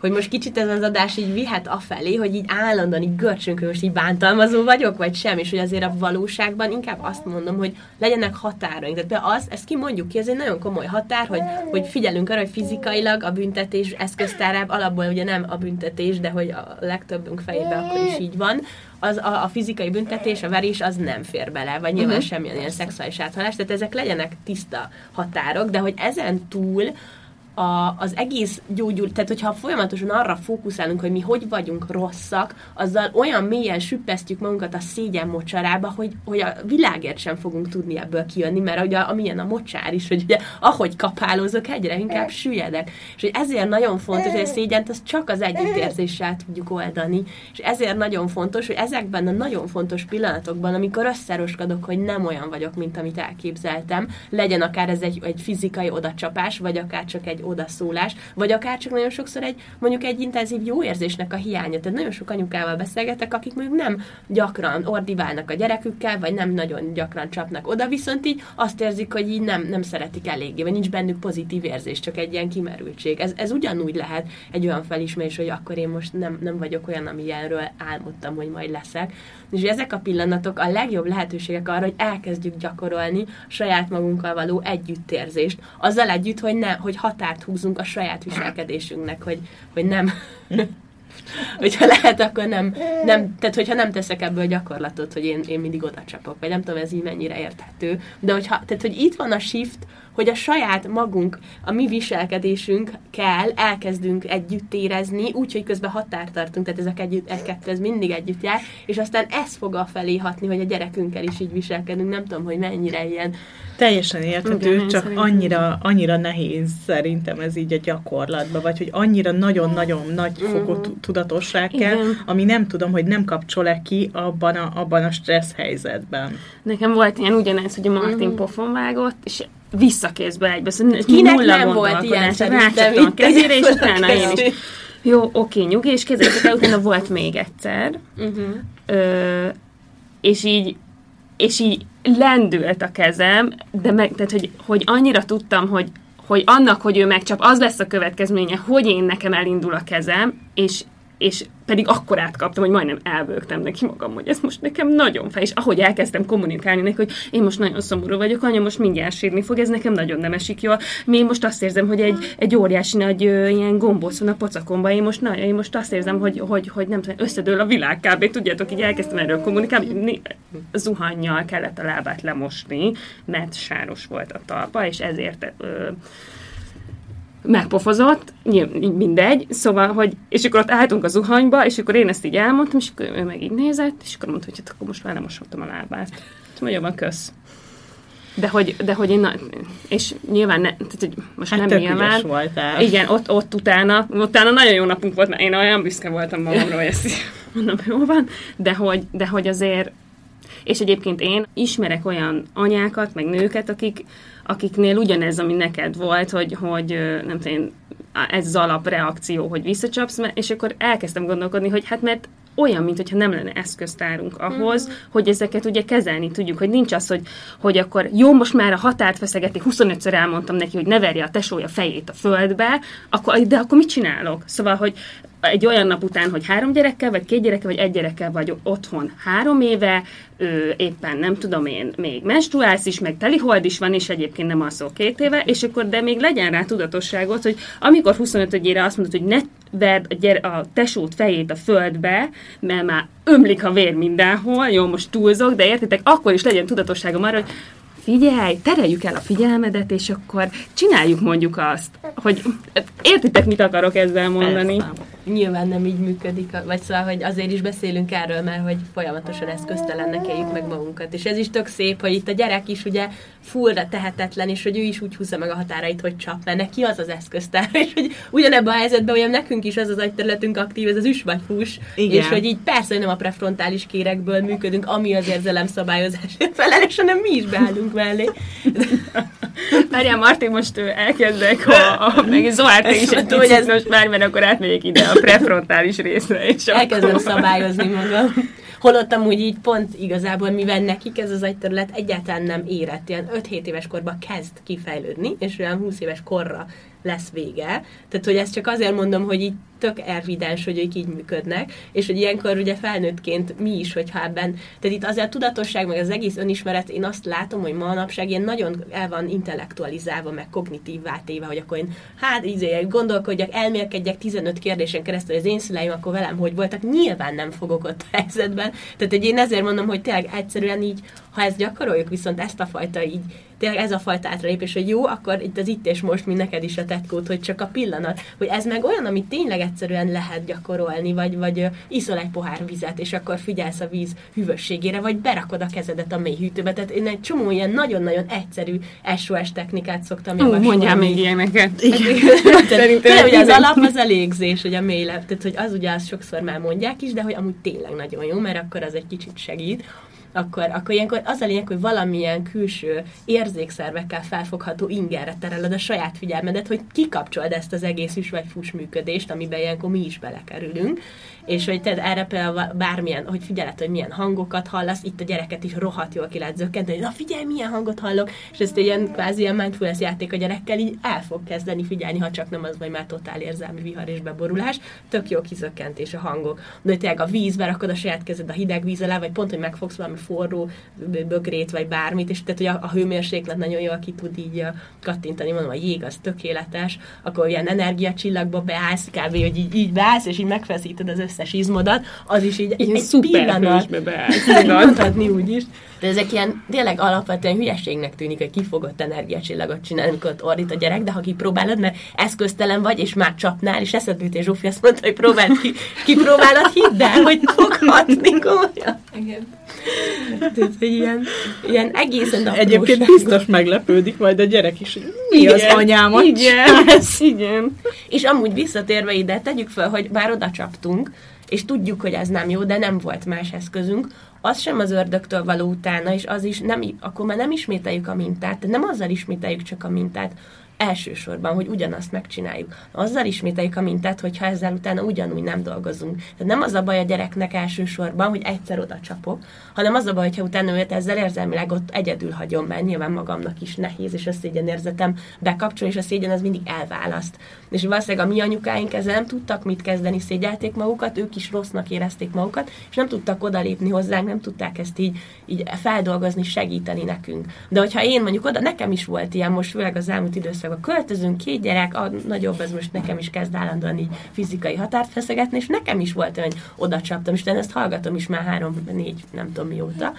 D: hogy most kicsit ez az adás így vihet afelé, hogy így állandóan így most így bántalmazó vagyok, vagy sem, és hogy azért a valóságban inkább azt mondom, hogy legyenek határaink. Tehát az, ezt kimondjuk ki, ez egy nagyon komoly határ, hogy, hogy figyelünk arra, hogy fizikailag a büntetés eszköztárában alapból ugye nem a büntetés, de hogy a legtöbbünk fejében akkor is így van, az a, a fizikai büntetés, a verés az nem fér bele, vagy nyilván uh-huh. semmilyen ilyen szexuális áthalás, tehát ezek legyenek tiszta határok, de hogy ezen túl a, az egész gyógyul, tehát hogyha folyamatosan arra fókuszálunk, hogy mi hogy vagyunk rosszak, azzal olyan mélyen süppesztjük magunkat a szégyen mocsarába, hogy, hogy a világért sem fogunk tudni ebből kijönni, mert ugye amilyen a mocsár is, hogy ugye ahogy kapálózok, egyre inkább süllyedek. És hogy ezért nagyon fontos, hogy a szégyent az csak az együttérzéssel tudjuk oldani. És ezért nagyon fontos, hogy ezekben a nagyon fontos pillanatokban, amikor összeroskodok, hogy nem olyan vagyok, mint amit elképzeltem, legyen akár ez egy, egy fizikai odacsapás, vagy akár csak egy odaszólás, vagy akár csak nagyon sokszor egy, mondjuk egy intenzív jó érzésnek a hiánya. Tehát nagyon sok anyukával beszélgetek, akik mondjuk nem gyakran ordiválnak a gyerekükkel, vagy nem nagyon gyakran csapnak oda, viszont így azt érzik, hogy így nem, nem szeretik eléggé, vagy nincs bennük pozitív érzés, csak egy ilyen kimerültség. Ez, ez ugyanúgy lehet egy olyan felismerés, hogy akkor én most nem, nem vagyok olyan, amilyenről álmodtam, hogy majd leszek. És ezek a pillanatok a legjobb lehetőségek arra, hogy elkezdjük gyakorolni a saját magunkkal való együttérzést. Azzal együtt, hogy, ne, hogy határt húzunk a saját viselkedésünknek, hogy, hogy nem hogyha lehet, akkor nem, nem, tehát hogyha nem teszek ebből gyakorlatot, hogy én, én mindig oda csapok, vagy nem tudom, ez így mennyire érthető, de hogyha, tehát hogy itt van a shift, hogy a saját magunk, a mi viselkedésünk kell, elkezdünk együtt érezni, úgyhogy közben határt tartunk, tehát ezek együtt, egy kettő, ez mindig együtt jár, és aztán ez fog a felé hatni, hogy a gyerekünkkel is így viselkedünk, nem tudom, hogy mennyire ilyen.
C: Teljesen érthető, Igen, csak annyira, annyira nehéz szerintem ez így a gyakorlatban, vagy hogy annyira nagyon-nagyon nagy fokú uh-huh. tudatosság kell, Igen. ami nem tudom, hogy nem kapcsol-e ki abban a, abban a stressz helyzetben.
A: Nekem volt ilyen ugyanez, hogy a Martin uh-huh. pofon vágott, és visszakézbe egybe. Szóval
D: Kinek nem volt ilyen
A: szerintem? a kezére, és utána én is. Jó, oké, nyugi, és kezdődtek el, utána volt még egyszer. Uh-huh. Ö, és így és így lendült a kezem, de meg, tehát, hogy, hogy annyira tudtam, hogy, hogy annak, hogy ő megcsap, az lesz a következménye, hogy én nekem elindul a kezem, és, és pedig akkor átkaptam, hogy majdnem elvőgtem neki magam, hogy ez most nekem nagyon fej, és ahogy elkezdtem kommunikálni neki, hogy én most nagyon szomorú vagyok, anya most mindjárt sírni fog, ez nekem nagyon nem esik jól. Mi most azt érzem, hogy egy, egy óriási nagy ö, ilyen gombóc van a pocakomban, én most, na, én most azt érzem, hogy, hogy, hogy nem tudom, összedől a világ kb. Tudjátok, így elkezdtem erről kommunikálni, zuhannyal kellett a lábát lemosni, mert sáros volt a talpa, és ezért ö, megpofozott, mindegy, szóval, hogy, és akkor ott álltunk a zuhanyba, és akkor én ezt így elmondtam, és akkor ő meg így nézett, és akkor mondta, hogy hát akkor most már nem mosottam a lábát. Mondja, van kösz. De hogy, de hogy én, na, és nyilván, ne, tehát, hogy most hát nem nyilván.
C: voltál.
A: Igen, ott, ott utána, utána nagyon jó napunk volt, mert én olyan büszke voltam magamra, hogy ezt mondom, jó van, de hogy, de hogy azért, és egyébként én ismerek olyan anyákat, meg nőket, akik, akiknél ugyanez, ami neked volt, hogy, hogy nem tudom, ez az alapreakció, hogy visszacsapsz, és akkor elkezdtem gondolkodni, hogy hát mert olyan, mintha nem lenne eszköztárunk ahhoz, mm. hogy ezeket ugye kezelni tudjuk, hogy nincs az, hogy, hogy akkor jó, most már a határt feszegeti, 25-ször elmondtam neki, hogy ne verje a tesója fejét a földbe, akkor, de akkor mit csinálok? Szóval, hogy egy olyan nap után, hogy három gyerekkel, vagy két gyerekkel, vagy egy gyerekkel vagy otthon három éve, ő éppen nem tudom én, még menstruálsz is, meg telihold is van, és egyébként nem alszol két éve, és akkor de még legyen rá tudatosságot, hogy amikor 25-ére azt mondod, hogy ne verd a, gyere, a tesót fejét a földbe, mert már ömlik a vér mindenhol, jó, most túlzok, de értitek, akkor is legyen tudatosságom arra, hogy figyelj, tereljük el a figyelmedet, és akkor csináljuk mondjuk azt, hogy értitek, mit akarok ezzel mondani?
C: Persze.
D: Nyilván nem így működik, vagy szóval, hogy azért is beszélünk erről, mert hogy folyamatosan eszköztelennek éljük meg magunkat. És ez is tök szép, hogy itt a gyerek is ugye fullra tehetetlen, és hogy ő is úgy húzza meg a határait, hogy csap, mert neki az az eszköztár, és hogy ugyanebben a helyzetben olyan nekünk is az az agyterületünk aktív, ez az üs vagy fús, Igen. és hogy így persze, hogy nem a prefrontális kérekből működünk, ami az érzelem szabályozás felelős, hanem mi is beállunk mellé.
A: Várjál, Martin, most elkezdek, ha, a, meg Zohár, te is egy picit, ez... most már, mert akkor átmegyek ide a prefrontális részre. És
D: Elkezdem akkor... szabályozni magam. Holott amúgy így pont igazából, mivel nekik ez az agyterület egyáltalán nem érett, ilyen 5-7 éves korban kezd kifejlődni, és olyan 20 éves korra lesz vége. Tehát, hogy ezt csak azért mondom, hogy így tök evidens, hogy ők így működnek, és hogy ilyenkor ugye felnőttként mi is, hogyha ebben, tehát itt azért a tudatosság, meg az egész önismeret, én azt látom, hogy manapság ilyen nagyon el van intellektualizálva, meg kognitív téve, hogy akkor én hát így gondolkodjak, elmélkedjek 15 kérdésen keresztül, hogy az én szüleim akkor velem hogy voltak, nyilván nem fogok ott a helyzetben. Tehát, hogy én ezért mondom, hogy tényleg egyszerűen így, ha ezt gyakoroljuk, viszont ezt a fajta így tényleg ez a fajta átrelépés, hogy jó, akkor itt az itt és most, mint neked is a tetkót, hogy csak a pillanat, hogy ez meg olyan, amit tényleg egyszerűen lehet gyakorolni, vagy, vagy iszol egy pohár vizet, és akkor figyelsz a víz hűvösségére, vagy berakod a kezedet a mély hűtőbe. Tehát én egy csomó ilyen nagyon-nagyon egyszerű SOS technikát szoktam
A: uh, javasolni. Mondjál még ilyeneket.
D: Szerintem ugye az alap az a légzés, hogy a mély tehát hogy az ugye azt sokszor már mondják is, de hogy amúgy tényleg nagyon jó, mert akkor az egy kicsit segít akkor, akkor ilyenkor az a lényeg, hogy valamilyen külső érzékszervekkel felfogható ingerre tereled a saját figyelmedet, hogy kikapcsold ezt az egész is vagy fuss működést, amiben ilyenkor mi is belekerülünk, és hogy te erre például bármilyen, hogy figyeled, hogy milyen hangokat hallasz, itt a gyereket is rohadt jól ki lehet zökkenteni, hogy na figyelj, milyen hangot hallok, és ezt ilyen kvázi ilyen mindfulness játék a gyerekkel így el fog kezdeni figyelni, ha csak nem az, vagy már totál érzelmi vihar és beborulás, tök jó kizökkentés a hangok. De hogy tényleg a vízbe rakod a saját kezed a hideg víz alá, vagy pont, hogy megfogsz valami forró bögrét, vagy bármit, és tehát, hogy a, a hőmérséklet nagyon jól ki tud így kattintani, mondom, a jég az tökéletes, akkor ilyen energiacsillagba beállsz, kb. hogy így, így beállsz, és így megfeszíted az összes izmodat, az is így
A: egy, egy pillanat.
D: Mondhatni úgy is. De ezek ilyen tényleg alapvetően hülyeségnek tűnik, hogy kifogott energiacsillagot csinálni, amikor ott ordít a gyerek, de ha kipróbálod, mert eszköztelen vagy, és már csapnál, és eszedbe jut, és Zsófi azt mondta, hogy próbáld ki, kipróbálod, hidd el, hogy foghatni komolyan. Igen. Tehát, hogy ilyen, ilyen egészen
C: Egyébként biztos meglepődik majd a gyerek is, hogy mi igen, az anyámat
D: igen, igen. És amúgy visszatérve ide, tegyük fel, hogy bár oda csaptunk, és tudjuk, hogy ez nem jó, de nem volt más eszközünk, az sem az ördögtől való utána, és az is nem, akkor már nem ismételjük a mintát, nem azzal ismételjük csak a mintát, elsősorban, hogy ugyanazt megcsináljuk. Azzal ismételjük a mintát, hogyha ezzel utána ugyanúgy nem dolgozunk. Tehát nem az a baj a gyereknek elsősorban, hogy egyszer oda csapok, hanem az a baj, hogyha utána őt ezzel érzelmileg ott egyedül hagyom, mert nyilván magamnak is nehéz, és a szégyenérzetem bekapcsol, és a szégyen az mindig elválaszt. És valószínűleg a mi anyukáink ezzel nem tudtak mit kezdeni, szégyelték magukat, ők is rossznak érezték magukat, és nem tudtak odalépni hozzánk, nem tudták ezt így, így feldolgozni, segíteni nekünk. De hogyha én mondjuk oda, nekem is volt ilyen, most főleg az elmúlt időszak a költözünk, két gyerek, a nagyobb, ez most nekem is kezd állandóan így fizikai határt feszegetni, és nekem is volt olyan, hogy oda csaptam, és ezt hallgatom is már három, négy, nem tudom mióta.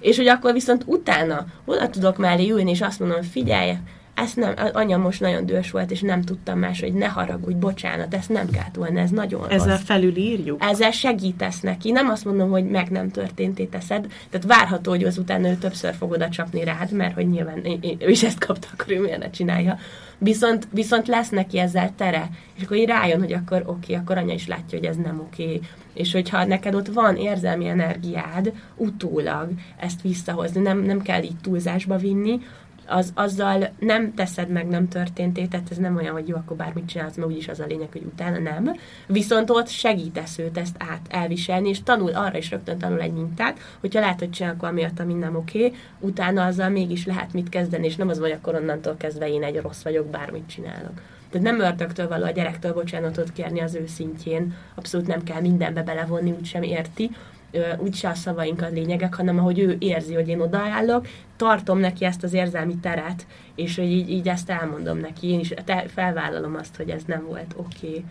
D: És hogy akkor viszont utána oda tudok mellé ülni, és azt mondom, figyelj, ezt nem, anya most nagyon dühös volt, és nem tudtam más, hogy ne haragudj, bocsánat, ezt nem kellett volna, ez nagyon
C: Ezzel rossz. felülírjuk?
D: Ezzel segítesz neki. Nem azt mondom, hogy meg nem történté teszed, tehát várható, hogy azután ő többször fog oda csapni rád, mert hogy nyilván ő is ezt kapta, akkor ő miért ne csinálja. Viszont, viszont lesz neki ezzel tere, és akkor így rájön, hogy akkor oké, okay, akkor anya is látja, hogy ez nem oké. Okay. És hogyha neked ott van érzelmi energiád, utólag ezt visszahozni, nem, nem kell így túlzásba vinni, az, azzal nem teszed meg, nem történté, tehát ez nem olyan, hogy jó, akkor bármit csinálsz, mert úgyis az a lényeg, hogy utána nem. Viszont ott segítesz őt ezt át elviselni, és tanul, arra is rögtön tanul egy mintát, hogyha látod, hogy csinálok valamiatt, ami nem oké, okay, utána azzal mégis lehet mit kezdeni, és nem az, hogy akkor onnantól kezdve én egy rossz vagyok, bármit csinálok. Tehát nem ördögtől való a gyerektől bocsánatot kérni az ő szintjén, abszolút nem kell mindenbe belevonni, úgysem érti, úgyse a szavaink a lényegek, hanem ahogy ő érzi, hogy én odaállok, tartom neki ezt az érzelmi teret, és hogy így, így ezt elmondom neki, én is felvállalom azt, hogy ez nem volt oké. Okay.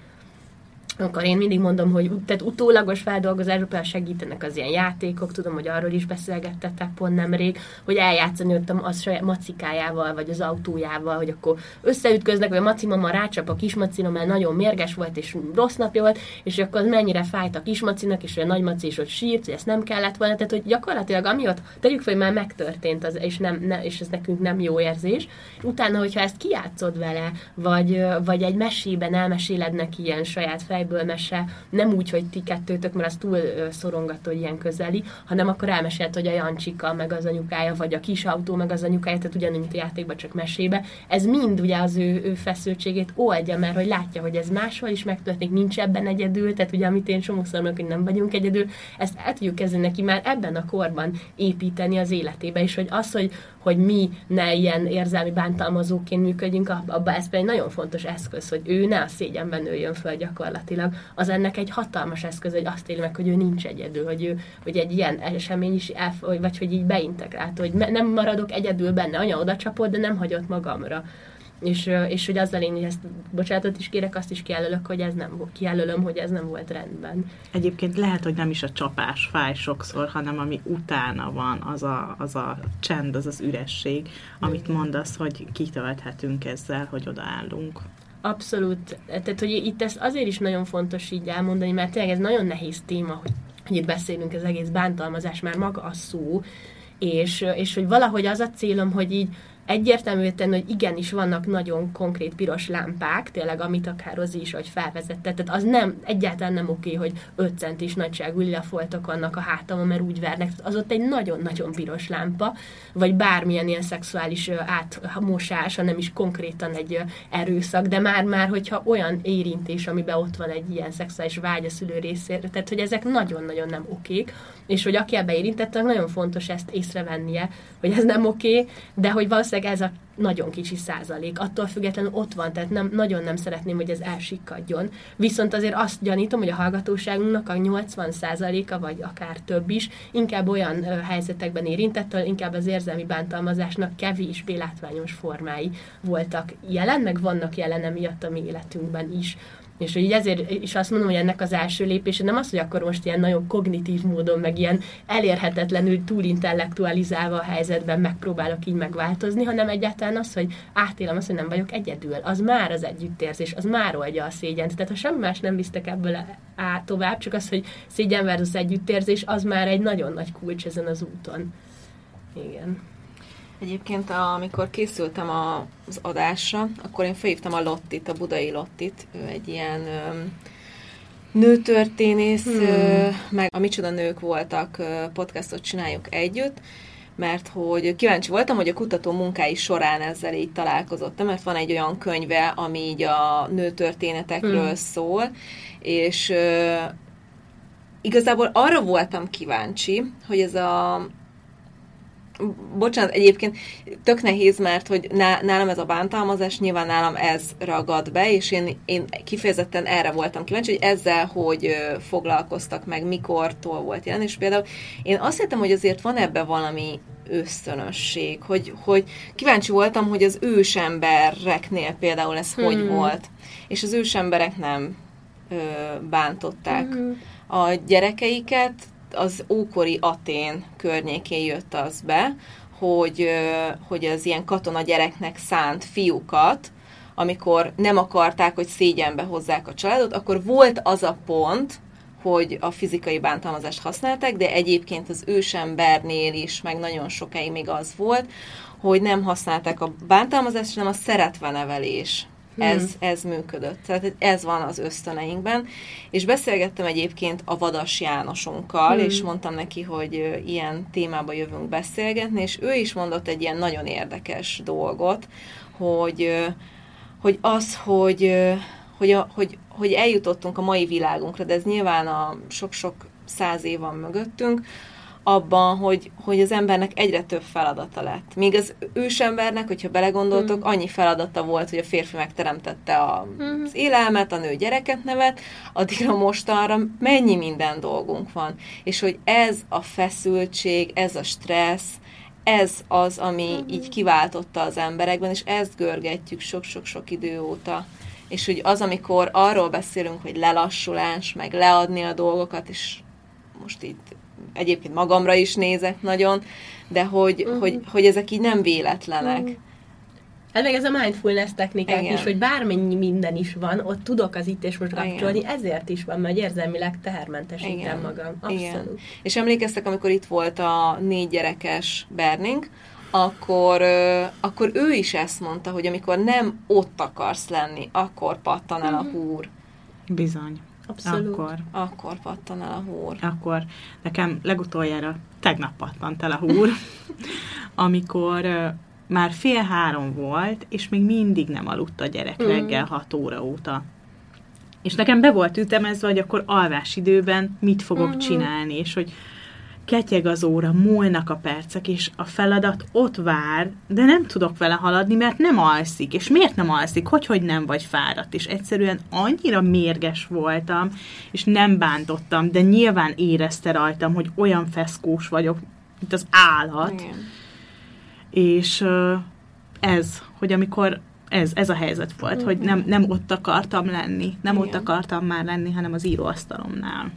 D: Akkor én mindig mondom, hogy tehát utólagos feldolgozásban segítenek az ilyen játékok, tudom, hogy arról is beszélgettetek pont nemrég, hogy eljátszani ott a saját macikájával, vagy az autójával, hogy akkor összeütköznek, vagy a maci mama rácsap a kismacina, mert nagyon mérges volt, és rossz napja volt, és akkor az mennyire fájt a kismacinak, és a nagymaci is ott sírt, hogy ezt nem kellett volna, tehát hogy gyakorlatilag amiatt tegyük fel, hogy már megtörtént, az, és, nem, ne, és ez nekünk nem jó érzés, utána, hogyha ezt kijátszod vele, vagy, vagy egy mesében elmeséled neki ilyen saját fej fejből mese, nem úgy, hogy ti kettőtök, mert az túl szorongató, hogy ilyen közeli, hanem akkor elmesélt, hogy a Jancsika, meg az anyukája, vagy a kis autó, meg az anyukája, tehát ugyanúgy, mint a játékban, csak mesébe. Ez mind ugye az ő, ő feszültségét oldja, mert hogy látja, hogy ez máshol is megtörténik, nincs ebben egyedül, tehát ugye amit én somószor mondok, hogy nem vagyunk egyedül, ezt el tudjuk kezdeni neki már ebben a korban építeni az életébe, és hogy az, hogy, hogy mi ne ilyen érzelmi bántalmazóként működjünk, abban ez egy nagyon fontos eszköz, hogy ő ne a szégyenben nőjön föl gyakorlatilag az ennek egy hatalmas eszköz, hogy azt éli meg, hogy ő nincs egyedül, hogy, ő, hogy egy ilyen esemény is, elf, vagy hogy így beintegrált, hogy nem maradok egyedül benne, anya oda csapott, de nem hagyott magamra. És, és hogy azzal én ezt bocsánatot is kérek, azt is kijelölök, hogy ez nem kijelölöm, hogy ez nem volt rendben.
C: Egyébként lehet, hogy nem is a csapás fáj sokszor, hanem ami utána van, az a, az a csend, az az üresség, amit mondasz, hogy kitölthetünk ezzel, hogy odaállunk.
D: Abszolút. Tehát, hogy itt ez azért is nagyon fontos így elmondani, mert tényleg ez nagyon nehéz téma, hogy, hogy itt beszélünk az egész bántalmazás, már maga a szó, és, és hogy valahogy az a célom, hogy így egyértelművé tenni, hogy igenis vannak nagyon konkrét piros lámpák, tényleg amit akár Rozi is, hogy felvezette. Tehát az nem, egyáltalán nem oké, hogy 5 centis nagyságú lilafoltok vannak a hátamon, mert úgy vernek. Tehát az ott egy nagyon-nagyon piros lámpa, vagy bármilyen ilyen szexuális átmosás, nem is konkrétan egy erőszak, de már-már, hogyha olyan érintés, amiben ott van egy ilyen szexuális vágy a szülő részéről, tehát hogy ezek nagyon-nagyon nem okék, és hogy aki ebbe érintett, nagyon fontos ezt észrevennie, hogy ez nem oké, de hogy valószínűleg ez a nagyon kicsi százalék. Attól függetlenül ott van, tehát nem, nagyon nem szeretném, hogy ez elsikkadjon. Viszont azért azt gyanítom, hogy a hallgatóságunknak a 80 százaléka, vagy akár több is, inkább olyan ö, helyzetekben érintett, inkább az érzelmi bántalmazásnak kevésbé látványos formái voltak jelen, meg vannak jelen emiatt a mi életünkben is. És hogy így ezért is azt mondom, hogy ennek az első lépése nem az, hogy akkor most ilyen nagyon kognitív módon, meg ilyen elérhetetlenül túl intellektualizálva a helyzetben megpróbálok így megváltozni, hanem egyáltalán az, hogy átélem azt, hogy nem vagyok egyedül. Az már az együttérzés, az már oldja a szégyent. Tehát ha semmi más nem visztek ebből át tovább, csak az, hogy szégyen versus együttérzés, az már egy nagyon nagy kulcs ezen az úton. Igen.
B: Egyébként, amikor készültem az adásra, akkor én felhívtam a Lottit, a budai Lottit. Ő egy ilyen nőtörténész, hmm. meg a Micsoda Nők voltak podcastot csináljuk együtt, mert hogy kíváncsi voltam, hogy a kutató munkái során ezzel így találkozott, mert van egy olyan könyve, ami így a nőtörténetekről hmm. szól, és igazából arra voltam kíváncsi, hogy ez a bocsánat, egyébként tök nehéz, mert hogy nálam ez a bántalmazás, nyilván nálam ez ragad be, és én, én kifejezetten erre voltam kíváncsi, hogy ezzel hogy foglalkoztak meg, mikortól volt jelen, és például én azt hittem, hogy azért van ebbe valami ösztönösség, hogy, hogy kíváncsi voltam, hogy az ősembereknél például ez hmm. hogy volt, és az ősemberek nem ö, bántották hmm. a gyerekeiket, az ókori Atén környékén jött az be, hogy, hogy az ilyen katona gyereknek szánt fiúkat, amikor nem akarták, hogy szégyenbe hozzák a családot, akkor volt az a pont, hogy a fizikai bántalmazást használták, de egyébként az ősembernél is, meg nagyon sokáig még az volt, hogy nem használták a bántalmazást, hanem a szeretve nevelés Hmm. Ez, ez működött. Tehát ez van az ösztöneinkben. És beszélgettem egyébként a Vadas Jánosunkkal, hmm. és mondtam neki, hogy ilyen témába jövünk beszélgetni, és ő is mondott egy ilyen nagyon érdekes dolgot, hogy, hogy az, hogy, hogy, a, hogy, hogy eljutottunk a mai világunkra, de ez nyilván a sok-sok száz év van mögöttünk, abban, hogy, hogy az embernek egyre több feladata lett. Míg az ősembernek, hogyha belegondoltok, mm. annyi feladata volt, hogy a férfi megteremtette a, mm. az élelmet, a nő gyereket nevet, addigra mostanra mennyi minden dolgunk van. És hogy ez a feszültség, ez a stressz, ez az, ami mm. így kiváltotta az emberekben, és ezt görgetjük sok-sok-sok idő óta. és hogy az, amikor arról beszélünk, hogy lelassulás, meg leadni a dolgokat, és most itt egyébként magamra is nézek nagyon, de hogy, uh-huh. hogy, hogy ezek így nem véletlenek. Uh-huh.
D: Hát meg ez a mindfulness technikák Igen. is, hogy bármennyi minden is van, ott tudok az itt és most kapcsolni, ezért is van, mert érzelmileg tehermentesítem Igen. magam. Abszolút. Igen.
B: És emlékeztek, amikor itt volt a négy gyerekes Berning, akkor, akkor ő is ezt mondta, hogy amikor nem ott akarsz lenni, akkor pattan el a mhm. húr.
C: Bizony.
B: Abszolút. Akkor, akkor pattan el a húr.
C: Akkor nekem legutoljára tegnap pattant el a húr, amikor már fél három volt, és még mindig nem aludt a gyerek mm. reggel hat óra óta. És nekem be volt ütemezve, hogy akkor alvás időben mit fogok mm-hmm. csinálni, és hogy ketyeg az óra, múlnak a percek, és a feladat ott vár, de nem tudok vele haladni, mert nem alszik. És miért nem alszik? Hogy, hogy nem vagy fáradt? És egyszerűen annyira mérges voltam, és nem bántottam, de nyilván érezte rajtam, hogy olyan feszkós vagyok, mint az állat. Igen. És ez, hogy amikor ez, ez a helyzet volt, uh-huh. hogy nem, nem ott akartam lenni, nem Igen. ott akartam már lenni, hanem az íróasztalomnál.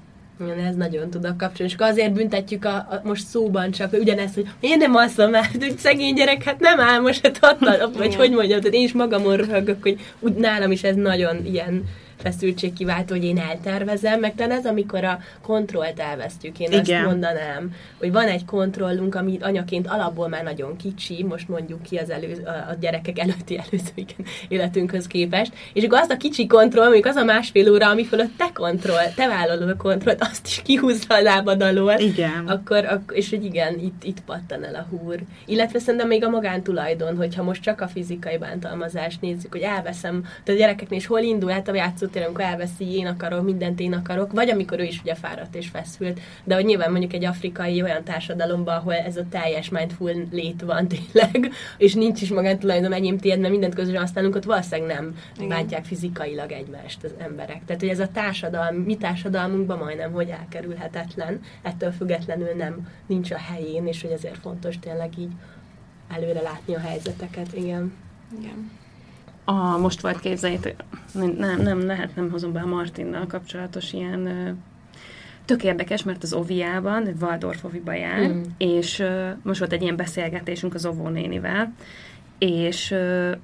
D: Igen, ez nagyon tudok kapcsolni. És azért büntetjük a, a, most szóban csak ugyanezt, hogy én nem alszom már, hogy szegény gyerek, hát nem álmos, hát hatal, vagy hogy mondjam, tehát én is magamon röhögök, hogy úgy nálam is ez nagyon ilyen feszültségkiváltó, hogy én eltervezem, meg talán ez, amikor a kontrollt elvesztjük. Én Igen. azt mondanám, hogy van egy kontrollunk, ami anyaként alapból már nagyon kicsi, most mondjuk ki az elő, a gyerekek előtti előző igen, életünkhöz képest, és akkor az a kicsi kontroll, mondjuk az a másfél óra, ami fölött te kontroll, te vállalod a kontrollt, azt is kihúzza a lábad alól.
C: Igen.
D: Akkor, akkor, és hogy igen, itt, itt pattan el a húr. Illetve szerintem még a magántulajdon, hogyha most csak a fizikai bántalmazást nézzük, hogy elveszem, tehát a gyerekeknél is hol indul hát a játszó tényleg, amikor elveszi, én akarok, mindent én akarok, vagy amikor ő is ugye fáradt és feszült, de hogy nyilván mondjuk egy afrikai olyan társadalomban, ahol ez a teljes mindful lét van tényleg, és nincs is magántulajdon enyém tiéd, mert mindent közösen használunk, ott valószínűleg nem Igen. bántják fizikailag egymást az emberek. Tehát, hogy ez a társadalom, mi társadalmunkban majdnem, hogy elkerülhetetlen, ettől függetlenül nem nincs a helyén, és hogy ezért fontos tényleg így előre látni a helyzeteket. Igen.
B: Igen
A: a, most volt képzeljétek, nem, nem, lehet nem hozom be a Martinnal kapcsolatos ilyen tök érdekes, mert az Oviában, egy Waldorf Oviba jár, mm. és uh, most volt egy ilyen beszélgetésünk az Ovó nénivel, és uh,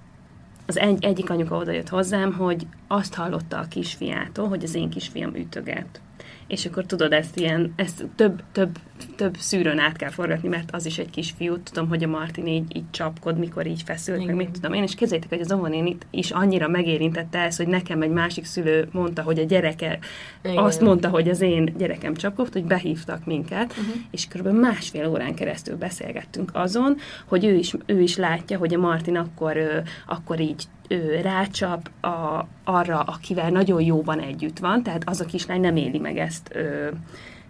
A: az egy, egyik anyuka oda jött hozzám, hogy azt hallotta a kisfiától, hogy az én kisfiam ütöget és akkor tudod, ezt ilyen, ezt több, több, több szűrőn át kell forgatni, mert az is egy kisfiú, tudom, hogy a Martin így, így csapkod, mikor így feszült, Igen. meg mit tudom én, és képzeljétek, hogy az Ovonénit is annyira megérintette ez, hogy nekem egy másik szülő mondta, hogy a gyereke Igen. azt mondta, hogy az én gyerekem csapkodt, hogy behívtak minket, uh-huh. és kb. másfél órán keresztül beszélgettünk azon, hogy ő is, ő is látja, hogy a Martin akkor, akkor így ő rácsap a, arra, akivel nagyon jóban együtt van, tehát az a kislány nem éli meg ezt ö,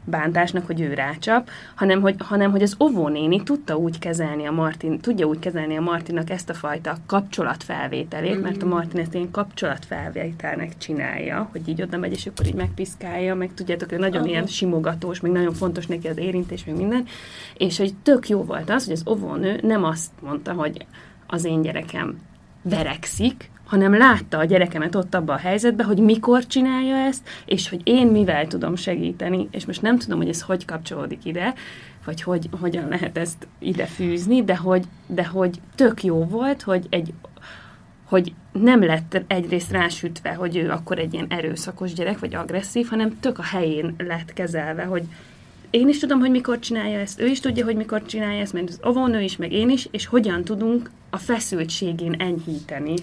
A: bántásnak, hogy ő rácsap, hanem hogy, hanem hogy az óvónéni tudta úgy kezelni a Martin, tudja úgy kezelni a Martinnak ezt a fajta kapcsolatfelvételét, mm-hmm. mert a Martin ezt ilyen kapcsolatfelvételnek csinálja, hogy így oda megy, és akkor így megpiszkálja, meg tudjátok, hogy nagyon Aha. ilyen simogatós, meg nagyon fontos neki az érintés, meg minden, és hogy tök jó volt az, hogy az óvónő nem azt mondta, hogy az én gyerekem verekszik, hanem látta a gyerekemet ott abban a helyzetben, hogy mikor csinálja ezt, és hogy én mivel tudom segíteni, és most nem tudom, hogy ez hogy kapcsolódik ide, vagy hogy, hogyan lehet ezt ide fűzni, de hogy, de hogy tök jó volt, hogy egy hogy nem lett egyrészt rásütve, hogy ő akkor egy ilyen erőszakos gyerek, vagy agresszív, hanem tök a helyén lett kezelve, hogy én is tudom, hogy mikor csinálja ezt, ő is tudja, hogy mikor csinálja ezt, mert az óvónő is, meg én is, és hogyan tudunk a feszültségén enyhíteni.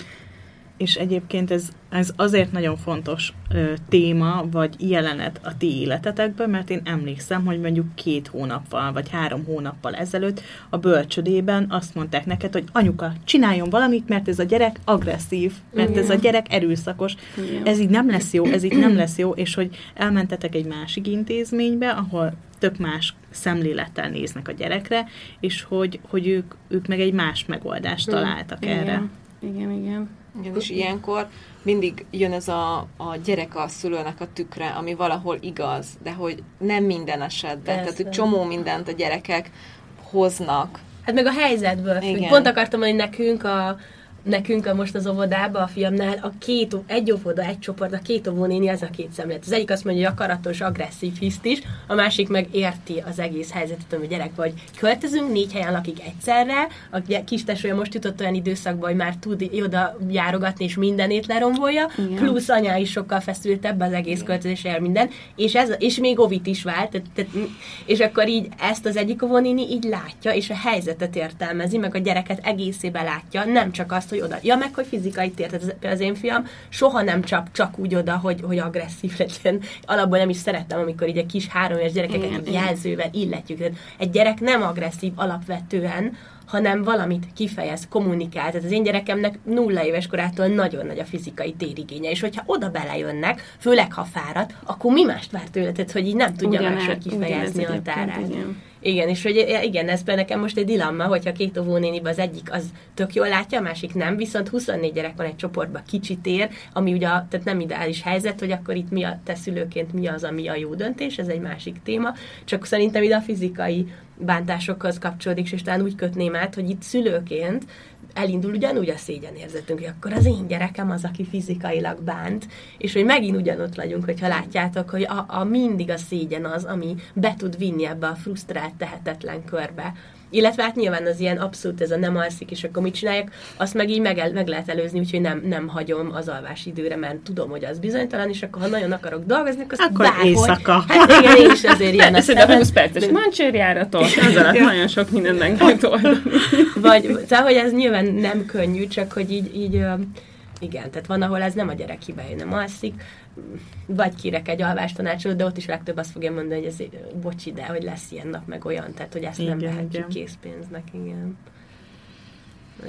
C: És egyébként ez, ez azért nagyon fontos ö, téma, vagy jelenet a ti életetekben, mert én emlékszem, hogy mondjuk két hónappal, vagy három hónappal ezelőtt a bölcsödében azt mondták neked, hogy anyuka, csináljon valamit, mert ez a gyerek agresszív, mert Igen. ez a gyerek erőszakos. Igen. Ez így nem lesz jó, ez így nem lesz jó, és hogy elmentetek egy másik intézménybe, ahol tök más szemlélettel néznek a gyerekre, és hogy, hogy ők, ők meg egy más megoldást találtak
A: igen.
C: erre.
A: Igen, igen.
B: Igen, és ilyenkor mindig jön ez a, a gyerek a szülőnek a tükre, ami valahol igaz, de hogy nem minden esetben. Persze. Tehát, hogy csomó mindent a gyerekek hoznak.
D: Hát meg a helyzetből függ. Pont akartam mondani, nekünk a, nekünk a most az óvodában, a fiamnál a két, egy óvoda, egy csoport, a két óvónéni az a két szemlélet. Az egyik azt mondja, hogy akaratos, agresszív hiszt is, a másik meg érti az egész helyzetet, hogy gyerek vagy költözünk, négy helyen lakik egyszerre, a kis tesója most jutott olyan időszakba, hogy már tud oda járogatni, és mindenét lerombolja, Igen. plusz anya is sokkal feszültebb az egész költözés el minden, és, ez, és még ovit is vált, tehát, tehát, és akkor így ezt az egyik óvónéni így látja, és a helyzetet értelmezi, meg a gyereket egészében látja, nem csak azt, hogy oda. Ja, meg hogy fizikai tér. Tehát az, én fiam soha nem csap csak úgy oda, hogy, hogy agresszív legyen. Alapból nem is szerettem, amikor így a kis három éves gyerekeket igen, jelzővel illetjük. Tehát egy gyerek nem agresszív alapvetően, hanem valamit kifejez, kommunikál. Tehát az én gyerekemnek nulla éves korától nagyon nagy a fizikai térigénye, és hogyha oda belejönnek, főleg ha fáradt, akkor mi mást vár tőle, tehát hogy így nem tudja máshogy kifejezni a tárát. Igen. Igen, és hogy igen, ez nekem most egy dilemma, hogyha két óvónéniben az egyik az tök jól látja, a másik nem, viszont 24 gyerek van egy csoportban, kicsit ér, ami ugye tehát nem ideális helyzet, hogy akkor itt mi a te szülőként mi az, ami a jó döntés, ez egy másik téma, csak szerintem ide a fizikai bántásokhoz kapcsolódik, és talán úgy kötném át, hogy itt szülőként elindul ugyanúgy a szégyenérzetünk, hogy akkor az én gyerekem az, aki fizikailag bánt, és hogy megint ugyanott vagyunk, hogyha látjátok, hogy a, a mindig a szégyen az, ami be tud vinni ebbe a frusztrált, tehetetlen körbe, illetve hát nyilván az ilyen abszolút ez a nem alszik, és akkor mit csinálják, azt meg így meg, el, meg lehet előzni, úgyhogy nem, nem hagyom az alvás időre, mert tudom, hogy az bizonytalan, és akkor ha nagyon akarok dolgozni, akkor,
C: akkor bárhogy, éjszaka.
D: Hát igen, én is azért ilyen.
A: Ez a 20 perces mancsérjáratot, az alatt nagyon sok mindent meg lehet oldani.
D: Vagy, tehát, hogy ez nyilván nem könnyű, csak hogy így, így igen, tehát van, ahol ez nem a gyerek hibája, nem alszik, vagy kérek egy alvástanácsot, de ott is legtöbb azt fogja mondani, hogy ez bocsi, de hogy lesz ilyen nap, meg olyan, tehát hogy ezt igen, nem vehetjük készpénznek, igen.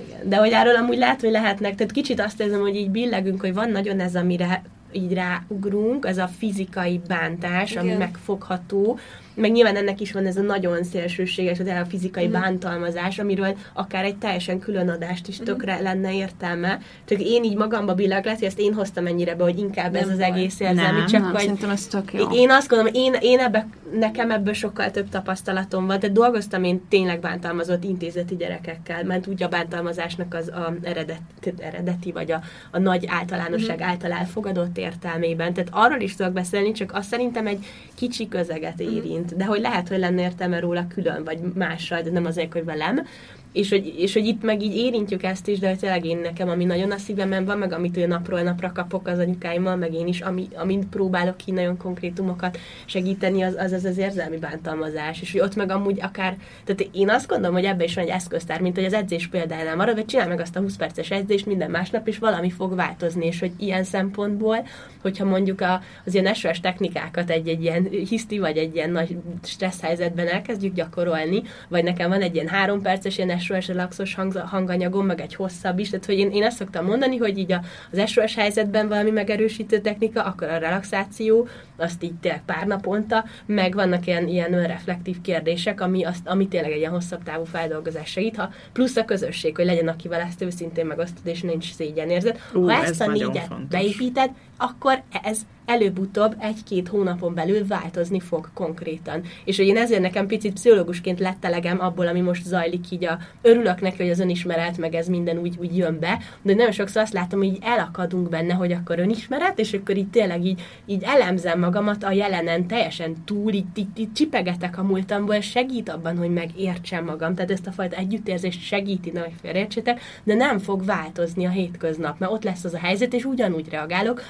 D: igen. De hogy erről amúgy lehet, hogy lehetnek, tehát kicsit azt érzem, hogy így billegünk, hogy van nagyon ez, amire így ráugrunk, ez a fizikai bántás, igen. ami megfogható, meg nyilván ennek is van ez a nagyon szélsőséges, az a fizikai mm. bántalmazás, amiről akár egy teljesen külön adást is mhm. tökre mm. lenne értelme. Csak én így magamba billag lehet, hogy ezt én hoztam ennyire be, hogy inkább nem ez az egész érzelmi,
A: nem,
D: csak
A: nem,
D: hogy
A: ez tök jó.
D: én azt gondolom, én, én ebbe, nekem ebből sokkal több tapasztalatom van, de dolgoztam én tényleg bántalmazott intézeti gyerekekkel, mert úgy a bántalmazásnak az a eredet, eredeti, vagy a, a nagy általánosság mm. által elfogadott értelmében. Tehát arról is tudok beszélni, csak azt szerintem egy kicsi közeget mhm. érint. Mm szerint, de hogy lehet, hogy lenne értelme róla külön, vagy mással, de nem azért, hogy velem, és hogy, és hogy itt meg így érintjük ezt is, de tényleg én nekem, ami nagyon a szívemben van, meg amit ő napról napra kapok az anyukáimmal, meg én is, ami, amint próbálok ki nagyon konkrétumokat segíteni, az az, az az érzelmi bántalmazás, és hogy ott meg amúgy akár, tehát én azt gondolom, hogy ebben is van egy eszköztár, mint hogy az edzés példájánál marad, hogy csinál meg azt a 20 perces edzést minden másnap, és valami fog változni, és hogy ilyen szempontból, hogyha mondjuk a, az ilyen SOS technikákat egy-egy ilyen hiszti, vagy egy ilyen nagy stressz helyzetben elkezdjük gyakorolni, vagy nekem van egy ilyen három perces ilyen SOS relaxos hang, hanganyagom, meg egy hosszabb is, tehát hogy én, én ezt szoktam mondani, hogy így a, az SOS helyzetben valami megerősítő technika, akkor a relaxáció, azt így tényleg pár naponta, meg vannak ilyen, ilyen reflektív kérdések, ami, azt, ami tényleg egy ilyen hosszabb távú feldolgozás segít, ha plusz a közösség, hogy legyen, akivel ezt őszintén megosztod, és nincs szégyenérzet. Ha ezt a négyet fontos. beépíted, akkor ez előbb-utóbb egy-két hónapon belül változni fog konkrétan. És hogy én ezért nekem picit pszichológusként lettelegem abból, ami most zajlik így a örülök neki, hogy az önismeret, meg ez minden úgy, úgy jön be, de nagyon sokszor azt látom, hogy így elakadunk benne, hogy akkor önismeret, és akkor így tényleg így, így elemzem magamat a jelenen teljesen túl, így, így, így csipegetek a múltamból, segít abban, hogy megértsem magam, tehát ezt a fajta együttérzést segíti, hogy félreértsétek, de nem fog változni a hétköznap, mert ott lesz az a helyzet, és ugyanúgy reagálok,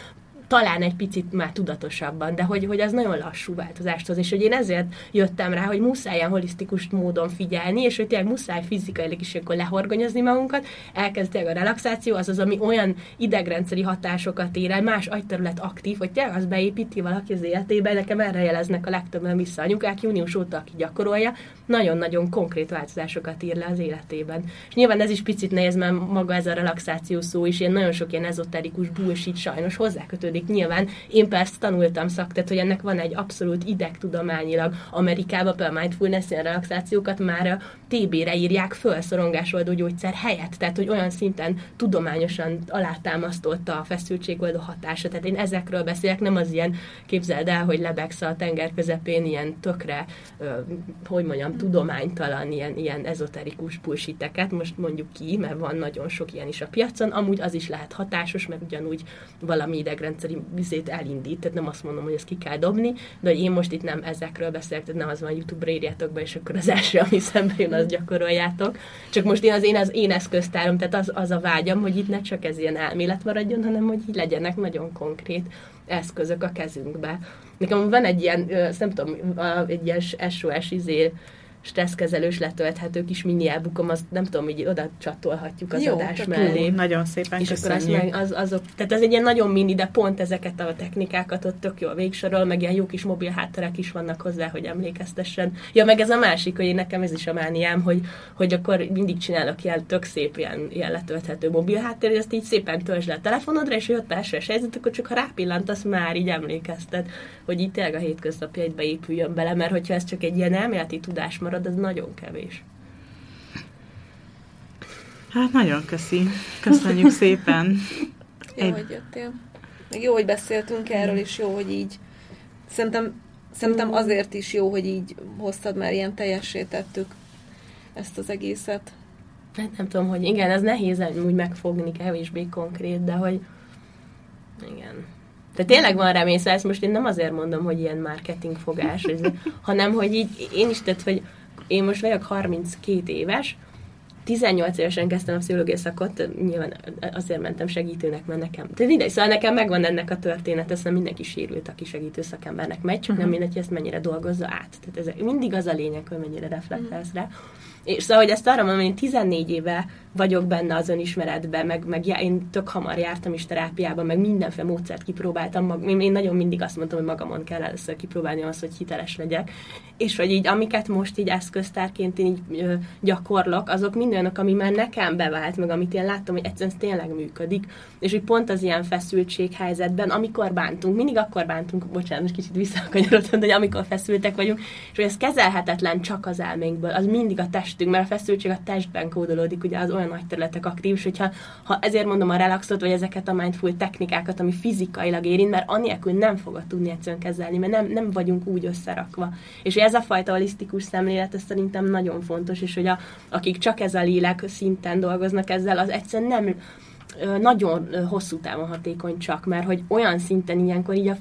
D: talán egy picit már tudatosabban, de hogy, hogy az nagyon lassú változást hoz, és hogy én ezért jöttem rá, hogy muszáj ilyen holisztikus módon figyelni, és hogy tényleg muszáj fizikailag is akkor lehorgonyozni magunkat, elkezd a relaxáció, az az, ami olyan idegrendszeri hatásokat ér el, más agyterület aktív, hogy tényleg az beépíti valaki az életébe, nekem erre jeleznek a legtöbben vissza anyukák, június óta, aki gyakorolja, nagyon-nagyon konkrét változásokat ír le az életében. És nyilván ez is picit nehéz, mert maga ez a relaxáció szó is, ilyen nagyon sok ilyen ezoterikus bullshit sajnos hozzákötődik konkrét nyilván. Én persze tanultam szaktet, hogy ennek van egy abszolút idegtudományilag. Amerikában például mindfulness relaxációkat már a TB-re írják föl szorongásoldó gyógyszer helyett. Tehát, hogy olyan szinten tudományosan alátámasztotta a feszültségoldó hatása. Tehát én ezekről beszélek, nem az ilyen, képzeld el, hogy lebegsz a tenger közepén ilyen tökre, hogy mondjam, tudománytalan, ilyen, ilyen ezoterikus bullshiteket, most mondjuk ki, mert van nagyon sok ilyen is a piacon, amúgy az is lehet hatásos, mert ugyanúgy valami idegrendszeri vizét elindít, tehát nem azt mondom, hogy ezt ki kell dobni, de hogy én most itt nem ezekről beszélek, tehát nem az van, YouTube-ra írjátok be, és akkor az első, ami szembe jön, az gyakoroljátok. Csak most én az én, az én eszköztárom, tehát az, az a vágyam, hogy itt ne csak ez ilyen elmélet maradjon, hanem hogy így legyenek nagyon konkrét eszközök a kezünkbe. Nekem van egy ilyen, nem tudom, egy ilyen SOS izé, stresszkezelős letölthető kis mini elbukom, azt nem tudom, hogy oda csatolhatjuk az Jó, adás mellé.
C: Jó, nagyon szépen
D: És
C: köszönjük.
D: akkor azt meg, az, azok, tehát ez egy ilyen nagyon mini, de pont ezeket a technikákat ott tök jól végsorol, meg ilyen jó kis mobil hátterek is vannak hozzá, hogy emlékeztessen. Ja, meg ez a másik, hogy én nekem ez is a mániám, hogy, hogy akkor mindig csinálok ilyen tök szép ilyen, ilyen letölthető mobil háttér, hogy azt így szépen töltsd le a telefonodra, és hogy ott első helyzet, akkor csak ha rápillantasz, már így emlékezted, hogy itt tényleg a hétköznapjaidba épüljön bele, mert hogyha ez csak egy ilyen elméleti tudás marad, marad, ez nagyon kevés.
C: Hát nagyon köszi. Köszönjük szépen.
B: Jó, Egy... hogy jöttél. Meg jó, hogy beszéltünk erről, és jó, hogy így szerintem, szerintem azért is jó, hogy így hoztad, már ilyen teljessé tettük ezt az egészet.
D: Hát nem tudom, hogy igen, ez nehéz úgy megfogni, kevésbé konkrét, de hogy igen. Tehát tényleg van remény, szóval ezt most én nem azért mondom, hogy ilyen marketing fogás, hanem hogy így én is, tehát, hogy én most vagyok 32 éves, 18 évesen kezdtem a pszichológiai szakot, nyilván azért mentem segítőnek, mert nekem. Tehát mindegy, szóval nekem megvan ennek a történet, ezt nem mindenki sérült, aki segítő szakembernek megy, csak uh-huh. nem mhm. mindegy, hogy ezt mennyire dolgozza át. Tehát ez mindig az a lényeg, hogy mennyire reflektálsz uh-huh. rá. És szóval, hogy ezt arra mondom, hogy én 14 éve vagyok benne az önismeretben, meg, meg já, én tök hamar jártam is terápiában, meg mindenféle módszert kipróbáltam. Mag, én, én nagyon mindig azt mondtam, hogy magamon kell először kipróbálni azt, hogy hiteles legyek. És hogy így, amiket most így eszköztárként én így ö, gyakorlok, azok mind olyanok, ami már nekem bevált, meg amit én láttam, hogy egyszerűen tényleg működik. És hogy pont az ilyen feszültséghelyzetben, amikor bántunk, mindig akkor bántunk, bocsánat, most kicsit visszakanyarodtam, de hogy amikor feszültek vagyunk, és hogy ez kezelhetetlen csak az elménkből, az mindig a testünk, mert a feszültség a testben kódolódik, ugye az olyan nagy területek aktív, és hogyha ha ezért mondom a relaxot, vagy ezeket a mindful technikákat, ami fizikailag érint, mert anélkül nem fogod tudni egyszerűen kezelni, mert nem, nem vagyunk úgy összerakva. És hogy ez a fajta holisztikus szemlélet, ez szerintem nagyon fontos, és hogy a, akik csak ez a lélek szinten dolgoznak ezzel, az egyszerűen nem nagyon hosszú távon hatékony csak, mert hogy olyan szinten ilyenkor így a,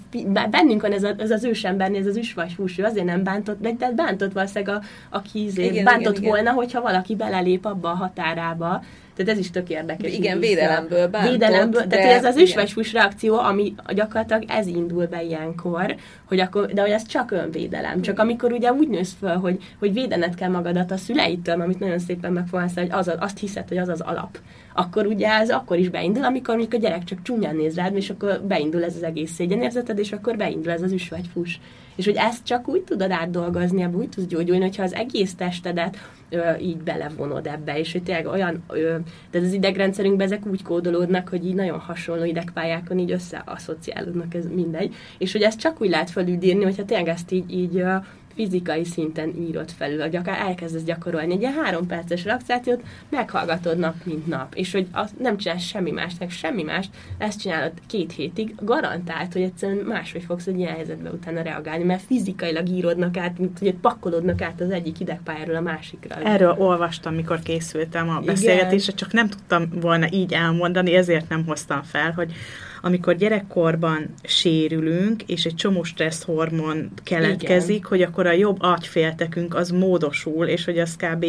D: bennünk van ez, a, ez az ősembernél, ez az üsvas hús, ő azért nem bántott, de, de bántott valószínűleg, a, aki izé igen, bántott igen, volna, igen. hogyha valaki belelép abba a határába, tehát ez is tök érdekes.
B: Igen, védelemből bántott.
D: Védelemből, de, tehát ez az üsvesfus reakció, ami gyakorlatilag ez indul be ilyenkor, hogy akkor, de hogy ez csak önvédelem. Csak amikor ugye úgy nősz föl, hogy, hogy védened kell magadat a szüleitől, amit nagyon szépen megfogalmazta, hogy az, azt hiszed, hogy az az alap akkor ugye ez akkor is beindul, amikor mondjuk a gyerek csak csúnyán néz rád, és akkor beindul ez az egész szégyenérzeted, és akkor beindul ez az üsvegyfus. És hogy ezt csak úgy tudod átdolgozni, ebből úgy tudsz gyógyulni, hogyha az egész testedet ö, így belevonod ebbe, és hogy tényleg olyan, ö, de az idegrendszerünkben ezek úgy kódolódnak, hogy így nagyon hasonló idegpályákon így összeasszociálódnak, ez mindegy. És hogy ezt csak úgy lehet felüldírni, hogyha tényleg ezt így, így fizikai szinten írod felül, hogy akár elkezdesz gyakorolni egy ilyen három perces relaxációt, meghallgatod nap, mint nap, és hogy az nem csinálsz semmi mást, meg semmi mást, ezt csinálod két hétig, garantált, hogy egyszerűen máshogy fogsz egy ilyen helyzetbe utána reagálni, mert fizikailag írodnak át, mint hogy pakolódnak át az egyik idegpályáról a másikra.
C: Erről olvastam, mikor készültem a beszélgetésre, csak nem tudtam volna így elmondani, ezért nem hoztam fel, hogy amikor gyerekkorban sérülünk, és egy csomó stressz hormon keletkezik, Igen. hogy akkor a jobb agyféltekünk az módosul, és hogy az kb.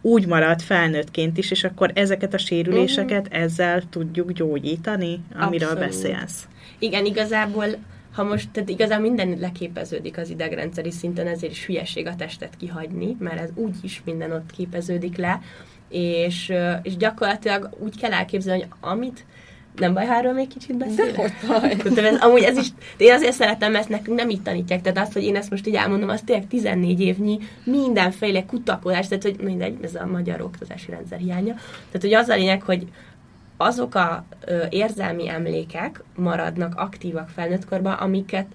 C: úgy marad felnőttként is, és akkor ezeket a sérüléseket uh-huh. ezzel tudjuk gyógyítani, amiről Abszolút. beszélsz.
D: Igen, igazából ha most, tehát igazán minden leképeződik az idegrendszeri szinten, ezért is hülyeség a testet kihagyni, mert ez úgy is minden ott képeződik le, és, és gyakorlatilag úgy kell elképzelni, hogy amit nem baj, ha erről még kicsit beszélek? De hogy baj. amúgy ez is, de én azért szeretem, ezt nekünk nem itt tanítják, tehát azt, hogy én ezt most így elmondom, az tényleg 14 évnyi mindenféle kutakodás, tehát hogy mindegy, ez a magyar oktatási rendszer hiánya. Tehát, hogy az a lényeg, hogy azok a ö, érzelmi emlékek maradnak aktívak felnőttkorban, amiket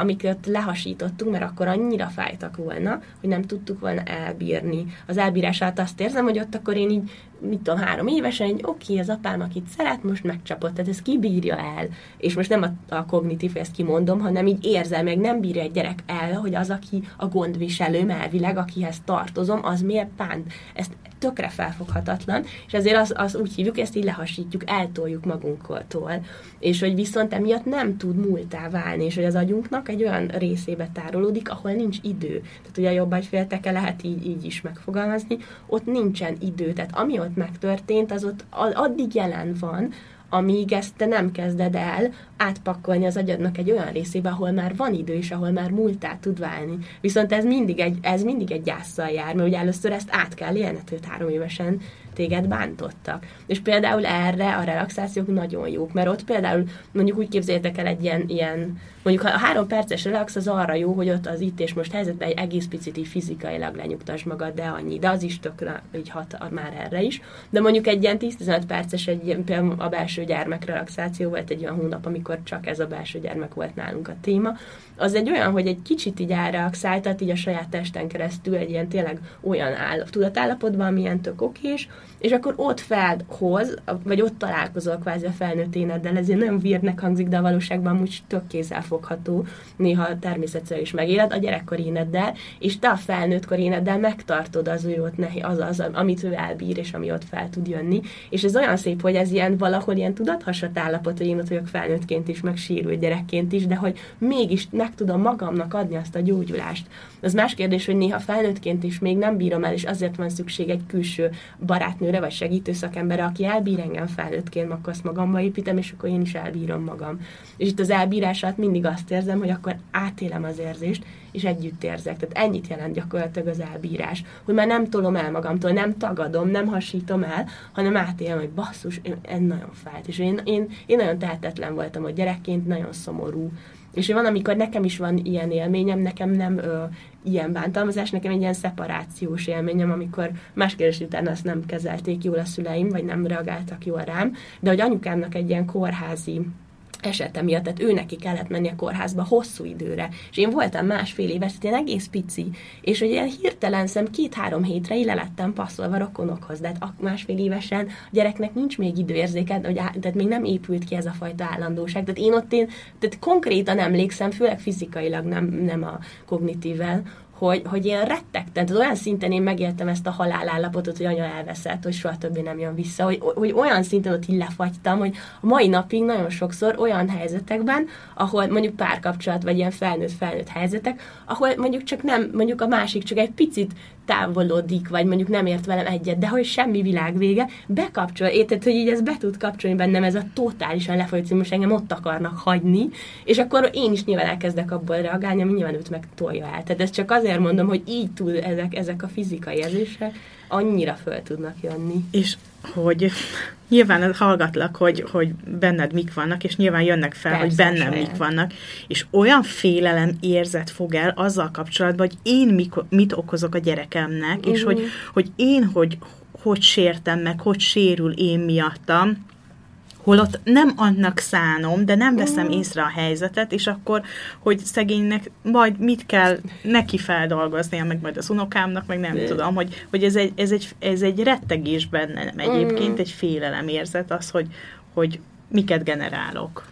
D: amiket lehasítottunk, mert akkor annyira fájtak volna, hogy nem tudtuk volna elbírni. Az elbírás alatt azt érzem, hogy ott akkor én így, mit tudom, három évesen, hogy oké, okay, az apám, akit szeret, most megcsapott, tehát ez kibírja el. És most nem a, a kognitív, ezt kimondom, hanem így érzel, meg nem bírja egy gyerek el, hogy az, aki a gondviselő, elvileg, akihez tartozom, az miért pánt. Ezt tökre felfoghatatlan, és ezért az, az úgy hívjuk, ezt így lehasítjuk, eltoljuk magunktól. És hogy viszont emiatt nem tud múltá válni, és hogy az agyunknak egy olyan részébe tárolódik, ahol nincs idő. Tehát ugye a jobb agyfélteke lehet így, így is megfogalmazni, ott nincsen idő. Tehát ami ott megtörtént, az ott addig jelen van, amíg ezt te nem kezded el átpakolni az agyadnak egy olyan részébe, ahol már van idő, és ahol már múltá tud válni. Viszont ez mindig egy, ez mindig egy gyászsal jár, mert ugye először ezt át kell élned, három évesen téged bántottak. És például erre a relaxációk nagyon jók, mert ott például mondjuk úgy képzeljétek el egy ilyen, ilyen mondjuk a három perces relax az arra jó, hogy ott az itt és most helyzetben egy egész picit így fizikailag lenyugtass magad, de annyi, de az is tökre így hat már erre is. De mondjuk egy ilyen 10-15 perces, egy, például a belső gyermek relaxáció volt egy olyan hónap, amikor csak ez a belső gyermek volt nálunk a téma, az egy olyan, hogy egy kicsit így elreaxáltat így a saját testen keresztül egy ilyen tényleg olyan áll, tudatállapotban, amilyen tök okés, és akkor ott felhoz, vagy ott találkozol kvázi a felnőtt éneddel, ezért nem vírnek hangzik, de a valóságban úgy tök kézzelfogható, néha természetesen is megéled a gyerekkor éneddel, és te a felnőttkor éneddel megtartod az ő ott nehéz, az, az, amit ő elbír, és ami ott fel tud jönni, és ez olyan szép, hogy ez ilyen valahol ilyen tudathasat állapot, hogy én ott vagyok felnőttként is, meg sírő gyerekként is, de hogy mégis meg tudom magamnak adni azt a gyógyulást. Az más kérdés, hogy néha felnőttként is még nem bírom el, és azért van szükség egy külső barátnőre vagy segítő szakemberre, aki elbír engem felnőttként, akkor azt magamba építem, és akkor én is elbírom magam. És itt az elbírás alatt mindig azt érzem, hogy akkor átélem az érzést, és együtt érzek. Tehát ennyit jelent gyakorlatilag az elbírás, hogy már nem tolom el magamtól, nem tagadom, nem hasítom el, hanem átélem, hogy basszus, ez nagyon fájt. És én, én, én nagyon tehetetlen voltam, hogy gyerekként nagyon szomorú, és van, amikor nekem is van ilyen élményem, nekem nem ö, ilyen bántalmazás, nekem egy ilyen szeparációs élményem, amikor más kérdés után azt nem kezelték jól a szüleim, vagy nem reagáltak jól rám, de hogy anyukámnak egy ilyen kórházi esete miatt, tehát ő neki kellett menni a kórházba hosszú időre. És én voltam másfél éves, tehát én egész pici. És hogy ilyen hirtelen szem két-három hétre így lettem passzolva rokonokhoz, de hát másfél évesen a gyereknek nincs még időérzéke, hogy tehát még nem épült ki ez a fajta állandóság. Tehát én ott én, tehát konkrétan emlékszem, főleg fizikailag, nem, nem a kognitível, hogy, hogy ilyen rettegtem, tehát olyan szinten én megéltem ezt a halálállapotot, hogy anya elveszett, hogy soha többé nem jön vissza, hogy, hogy olyan szinten ott így lefagytam, hogy a mai napig nagyon sokszor olyan helyzetekben, ahol mondjuk párkapcsolat, vagy ilyen felnőtt-felnőtt helyzetek, ahol mondjuk csak nem, mondjuk a másik csak egy picit távolodik, vagy mondjuk nem ért velem egyet, de hogy semmi világvége, bekapcsol, érted, hogy így ez be tud kapcsolni bennem, ez a totálisan lefolyt, hogy most engem ott akarnak hagyni, és akkor én is nyilván elkezdek abból reagálni, ami nyilván őt meg tolja el. Tehát ez csak azért mondom, hogy így tud ezek, ezek a fizikai érzések annyira föl tudnak jönni.
C: És hogy nyilván hallgatlak, hogy, hogy benned mik vannak, és nyilván jönnek fel, Persze, hogy bennem saját. mik vannak, és olyan félelem érzet fog el azzal kapcsolatban, hogy én mik, mit okozok a gyerekemnek, uh-huh. és hogy, hogy én hogy, hogy sértem meg, hogy sérül én miattam, holott nem annak szánom, de nem veszem észre a helyzetet, és akkor, hogy szegénynek majd mit kell neki feldolgoznia, meg majd az unokámnak, meg nem tudom, hogy, hogy ez, egy, ez, egy, ez egy rettegés bennem egyébként, mm. egy félelem érzet az, hogy, hogy miket generálok.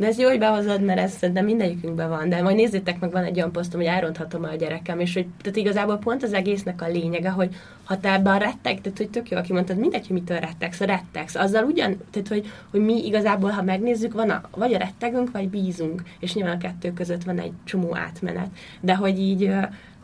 D: De ez jó, hogy behozod, mert ez szerintem mindegyikünkben van. De majd nézzétek meg, van egy olyan posztom, hogy elronthatom a gyerekem, és hogy tehát igazából pont az egésznek a lényege, hogy ha te ebben retteg, tehát hogy tök jó, aki mondtad, mindegy, hogy mitől rettegsz, rettegsz. Azzal ugyan, tehát hogy, hogy mi igazából, ha megnézzük, van a, vagy a rettegünk, vagy bízunk, és nyilván a kettő között van egy csomó átmenet. De hogy így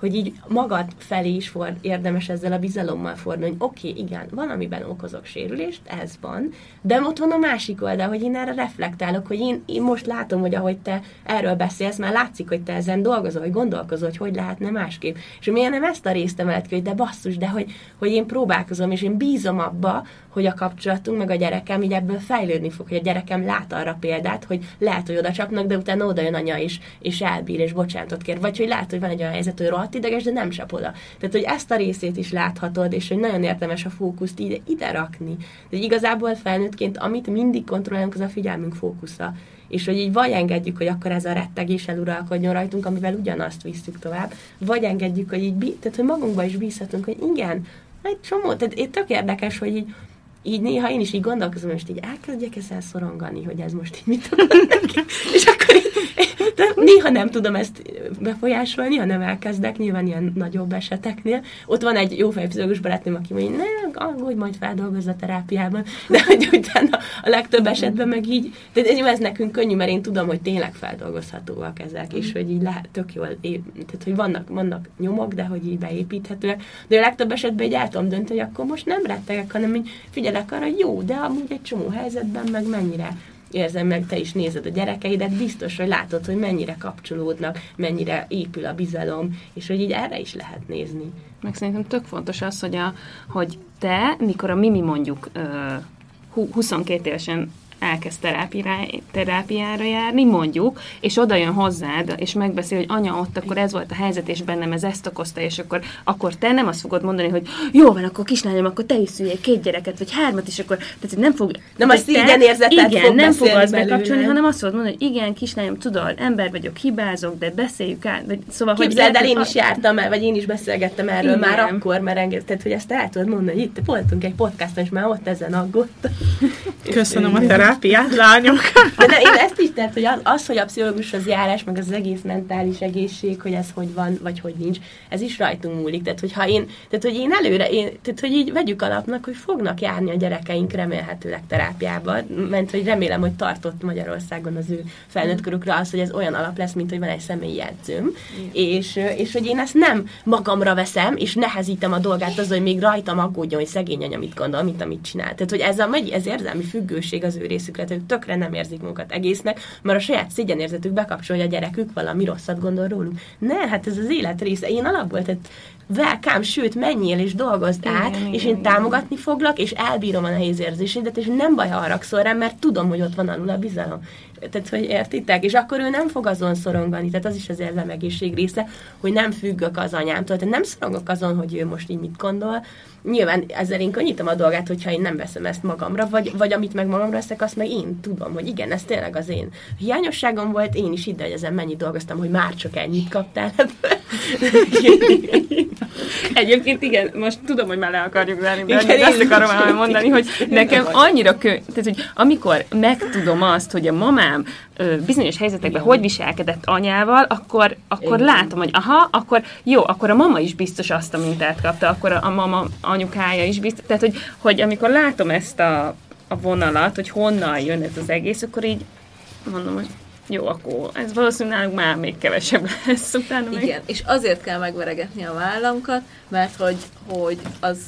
D: hogy így magad felé is ford, érdemes ezzel a bizalommal fordulni, hogy oké, okay, igen, van, amiben okozok sérülést, ez van, de ott van a másik oldal, hogy én erre reflektálok, hogy én, én most látom, hogy ahogy te erről beszélsz, már látszik, hogy te ezen dolgozol, hogy gondolkozol, hogy hogy lehetne másképp. És miért nem ezt a részt emelet ki, hogy de basszus, de hogy, hogy én próbálkozom, és én bízom abba, hogy a kapcsolatunk, meg a gyerekem így ebből fejlődni fog, hogy a gyerekem lát arra példát, hogy lehet, hogy oda csapnak, de utána oda jön anya is, és elbír, és bocsánatot kér. Vagy hogy lát, hogy van egy olyan helyzet, hogy rohadt ideges, de nem sap oda. Tehát, hogy ezt a részét is láthatod, és hogy nagyon érdemes a fókuszt ide, ide rakni. De igazából felnőttként, amit mindig kontrollálunk, az a figyelmünk fókusza és hogy így vagy engedjük, hogy akkor ez a rettegés eluralkodjon rajtunk, amivel ugyanazt visszük tovább, vagy engedjük, hogy így, tehát hogy magunkba is bízhatunk, hogy igen, egy csomó, tehát itt tök érdekes, hogy így így néha én is így gondolkozom, és így elkezdjek ezzel szorongani, hogy ez most így mit És akkor de néha nem tudom ezt befolyásolni, ha nem elkezdek, nyilván ilyen nagyobb eseteknél. Ott van egy jó fejpszichológus barátnőm, aki mondja, ne aggódj, majd feldolgozza a terápiában, de hogy utána a legtöbb esetben meg így, de ez nekünk könnyű, mert én tudom, hogy tényleg feldolgozhatóak ezek, és hogy így lehet tök jól, tehát hogy vannak, vannak nyomok, de hogy így beépíthetőek, de a legtöbb esetben így el tudom dönteni, hogy akkor most nem rettegek, hanem így figyelek arra, hogy jó, de amúgy egy csomó helyzetben meg mennyire érzem meg, te is nézed a gyerekeidet, biztos, hogy látod, hogy mennyire kapcsolódnak, mennyire épül a bizalom, és hogy így erre is lehet nézni.
A: Meg szerintem tök fontos az, hogy, a, hogy te, mikor a Mimi mondjuk uh, 22 évesen elkezd terápiára, terápiára járni, mondjuk, és oda jön hozzád, és megbeszél, hogy anya, ott akkor ez volt a helyzet, és bennem ez ezt okozta, és akkor, akkor te nem azt fogod mondani, hogy jó van, akkor kislányom, akkor te is szüljél két gyereket, vagy hármat, és akkor tehát nem fog...
D: Nem azt igen érzetet
A: Igen,
D: fog
A: nem fog az bekapcsolni, hanem azt fogod mondani, hogy igen, kislányom, tudod, ember vagyok, hibázok, de beszéljük át. Vagy,
D: szóval, Képzeld hogy el, én is jártam el, vagy én is beszélgettem erről igen. már akkor, mert enged, tehát, hogy ezt el tudod mondani, itt voltunk egy podcaston, és már ott ezen aggódtam.
C: Köszönöm a terápiát, lányok.
D: De ne, én ezt is, tehát, hogy az, hogy a pszichológushoz járás, meg az egész mentális egészség, hogy ez hogy van, vagy hogy nincs, ez is rajtunk múlik. Tehát, hogyha én, tehát, hogy én előre, én, tehát, hogy így vegyük alapnak, hogy fognak járni a gyerekeink remélhetőleg terápiába, mert hogy remélem, hogy tartott Magyarországon az ő felnőtt körükre az, hogy ez olyan alap lesz, mint hogy van egy személyi edzőm, és, és hogy én ezt nem magamra veszem, és nehezítem a dolgát az, hogy még rajtam aggódjon, hogy szegény anya mit gondol, mint amit csinál. Tehát, hogy ez a ez érzelmi függőség az ő részükre, ők tökre nem érzik magukat egésznek, mert a saját szégyenérzetük bekapcsolja a gyerekük valami rosszat gondol róluk. Ne, hát ez az élet része. Én alapból, tehát velkám, sőt, menjél és dolgozd igen, át, igen, és én igen. támogatni foglak, és elbírom a nehéz érzésédet, és nem baj, ha haragszol rám, mert tudom, hogy ott van alul a bizalom. Tehát, hogy értitek? És akkor ő nem fog azon szorongani, tehát az is az egészség része, hogy nem függök az anyámtól, tehát nem szorongok azon, hogy ő most így mit gondol, nyilván ezzel én könnyítem a dolgát, hogyha én nem veszem ezt magamra, vagy, vagy amit meg magamra veszek, azt meg én tudom, hogy igen, ez tényleg az én hiányosságom volt, én is ide, hogy ezen mennyit dolgoztam, hogy már csak ennyit kaptál.
A: Egyébként igen, most tudom, hogy már le akarjuk zárni, de igen, azt akarom elmondani, hogy nekem annyira kö... Tehát, hogy amikor megtudom azt, hogy a mamám ö, bizonyos helyzetekben hogy viselkedett anyával, akkor, akkor látom, hogy aha, akkor jó, akkor a mama is biztos azt a mintát kapta, akkor a, a mama anyukája is biztos. Tehát, hogy, hogy amikor látom ezt a, a vonalat, hogy honnan jön ez az egész, akkor így mondom, hogy jó, akkor ez valószínűleg nálunk már még kevesebb lesz utána.
B: Meg. Igen, és azért kell megveregetni a vállamkat, mert hogy, hogy az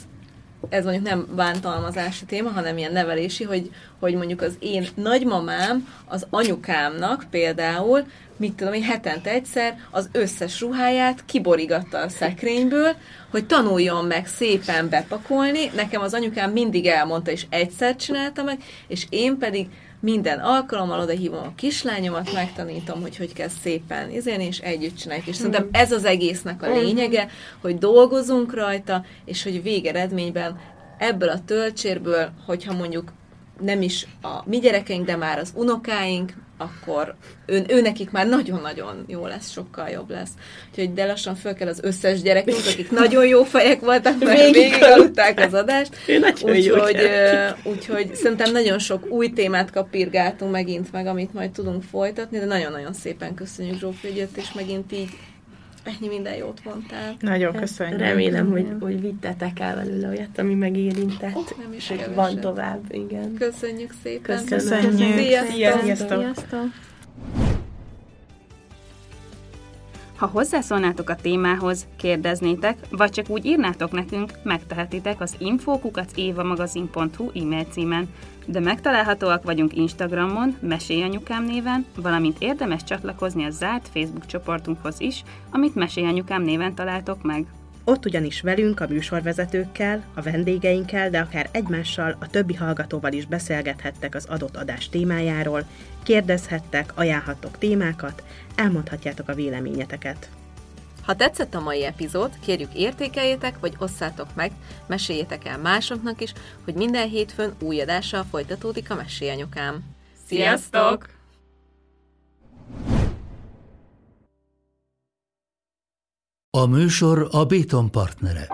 B: ez mondjuk nem bántalmazási téma, hanem ilyen nevelési, hogy, hogy mondjuk az én nagymamám az anyukámnak például, mit tudom én, hetente egyszer az összes ruháját kiborigatta a szekrényből, hogy tanuljon meg szépen bepakolni. Nekem az anyukám mindig elmondta, és egyszer csinálta meg, és én pedig minden alkalommal oda hívom a kislányomat, megtanítom, hogy hogy kell szépen izélni, és együtt csináljuk. És szerintem mhm. ez az egésznek a mhm. lényege, hogy dolgozunk rajta, és hogy végeredményben ebből a töltsérből, hogyha mondjuk nem is a mi gyerekeink, de már az unokáink, akkor ő, nekik már nagyon-nagyon jó lesz, sokkal jobb lesz. Úgyhogy de lassan föl kell az összes gyerekünk, akik nagyon jó fejek voltak, mert végig, végig aludták az adást. Úgyhogy, úgyhogy szerintem nagyon sok új témát kapirgáltunk megint meg, amit majd tudunk folytatni, de nagyon-nagyon szépen köszönjük Zsófi, hogy jött, és megint így ennyi minden jót mondtál.
C: Nagyon köszönjük.
D: Remélem, hogy, hogy vittetek el belőle olyat, ami megérintett. Oh, nem is és van tovább, igen.
B: Köszönjük szépen.
C: Köszönjük. Köszönjük.
A: Sziasztok. Sziasztok. Sziasztok. Ha hozzászólnátok a témához, kérdeznétek, vagy csak úgy írnátok nekünk, megtehetitek az infokukacévamagazin.hu e-mail címen de megtalálhatóak vagyunk Instagramon, Mesélyanyukám néven, valamint érdemes csatlakozni a zárt Facebook csoportunkhoz is, amit Mesélyanyukám néven találtok meg.
E: Ott ugyanis velünk, a műsorvezetőkkel, a vendégeinkkel, de akár egymással, a többi hallgatóval is beszélgethettek az adott adás témájáról, kérdezhettek, ajánlhattok témákat, elmondhatjátok a véleményeteket.
B: Ha tetszett a mai epizód, kérjük értékeljétek, vagy osszátok meg, meséljétek el másoknak is, hogy minden hétfőn új adással folytatódik a Mesélyanyokám. Sziasztok!
F: A műsor a Béton partnere.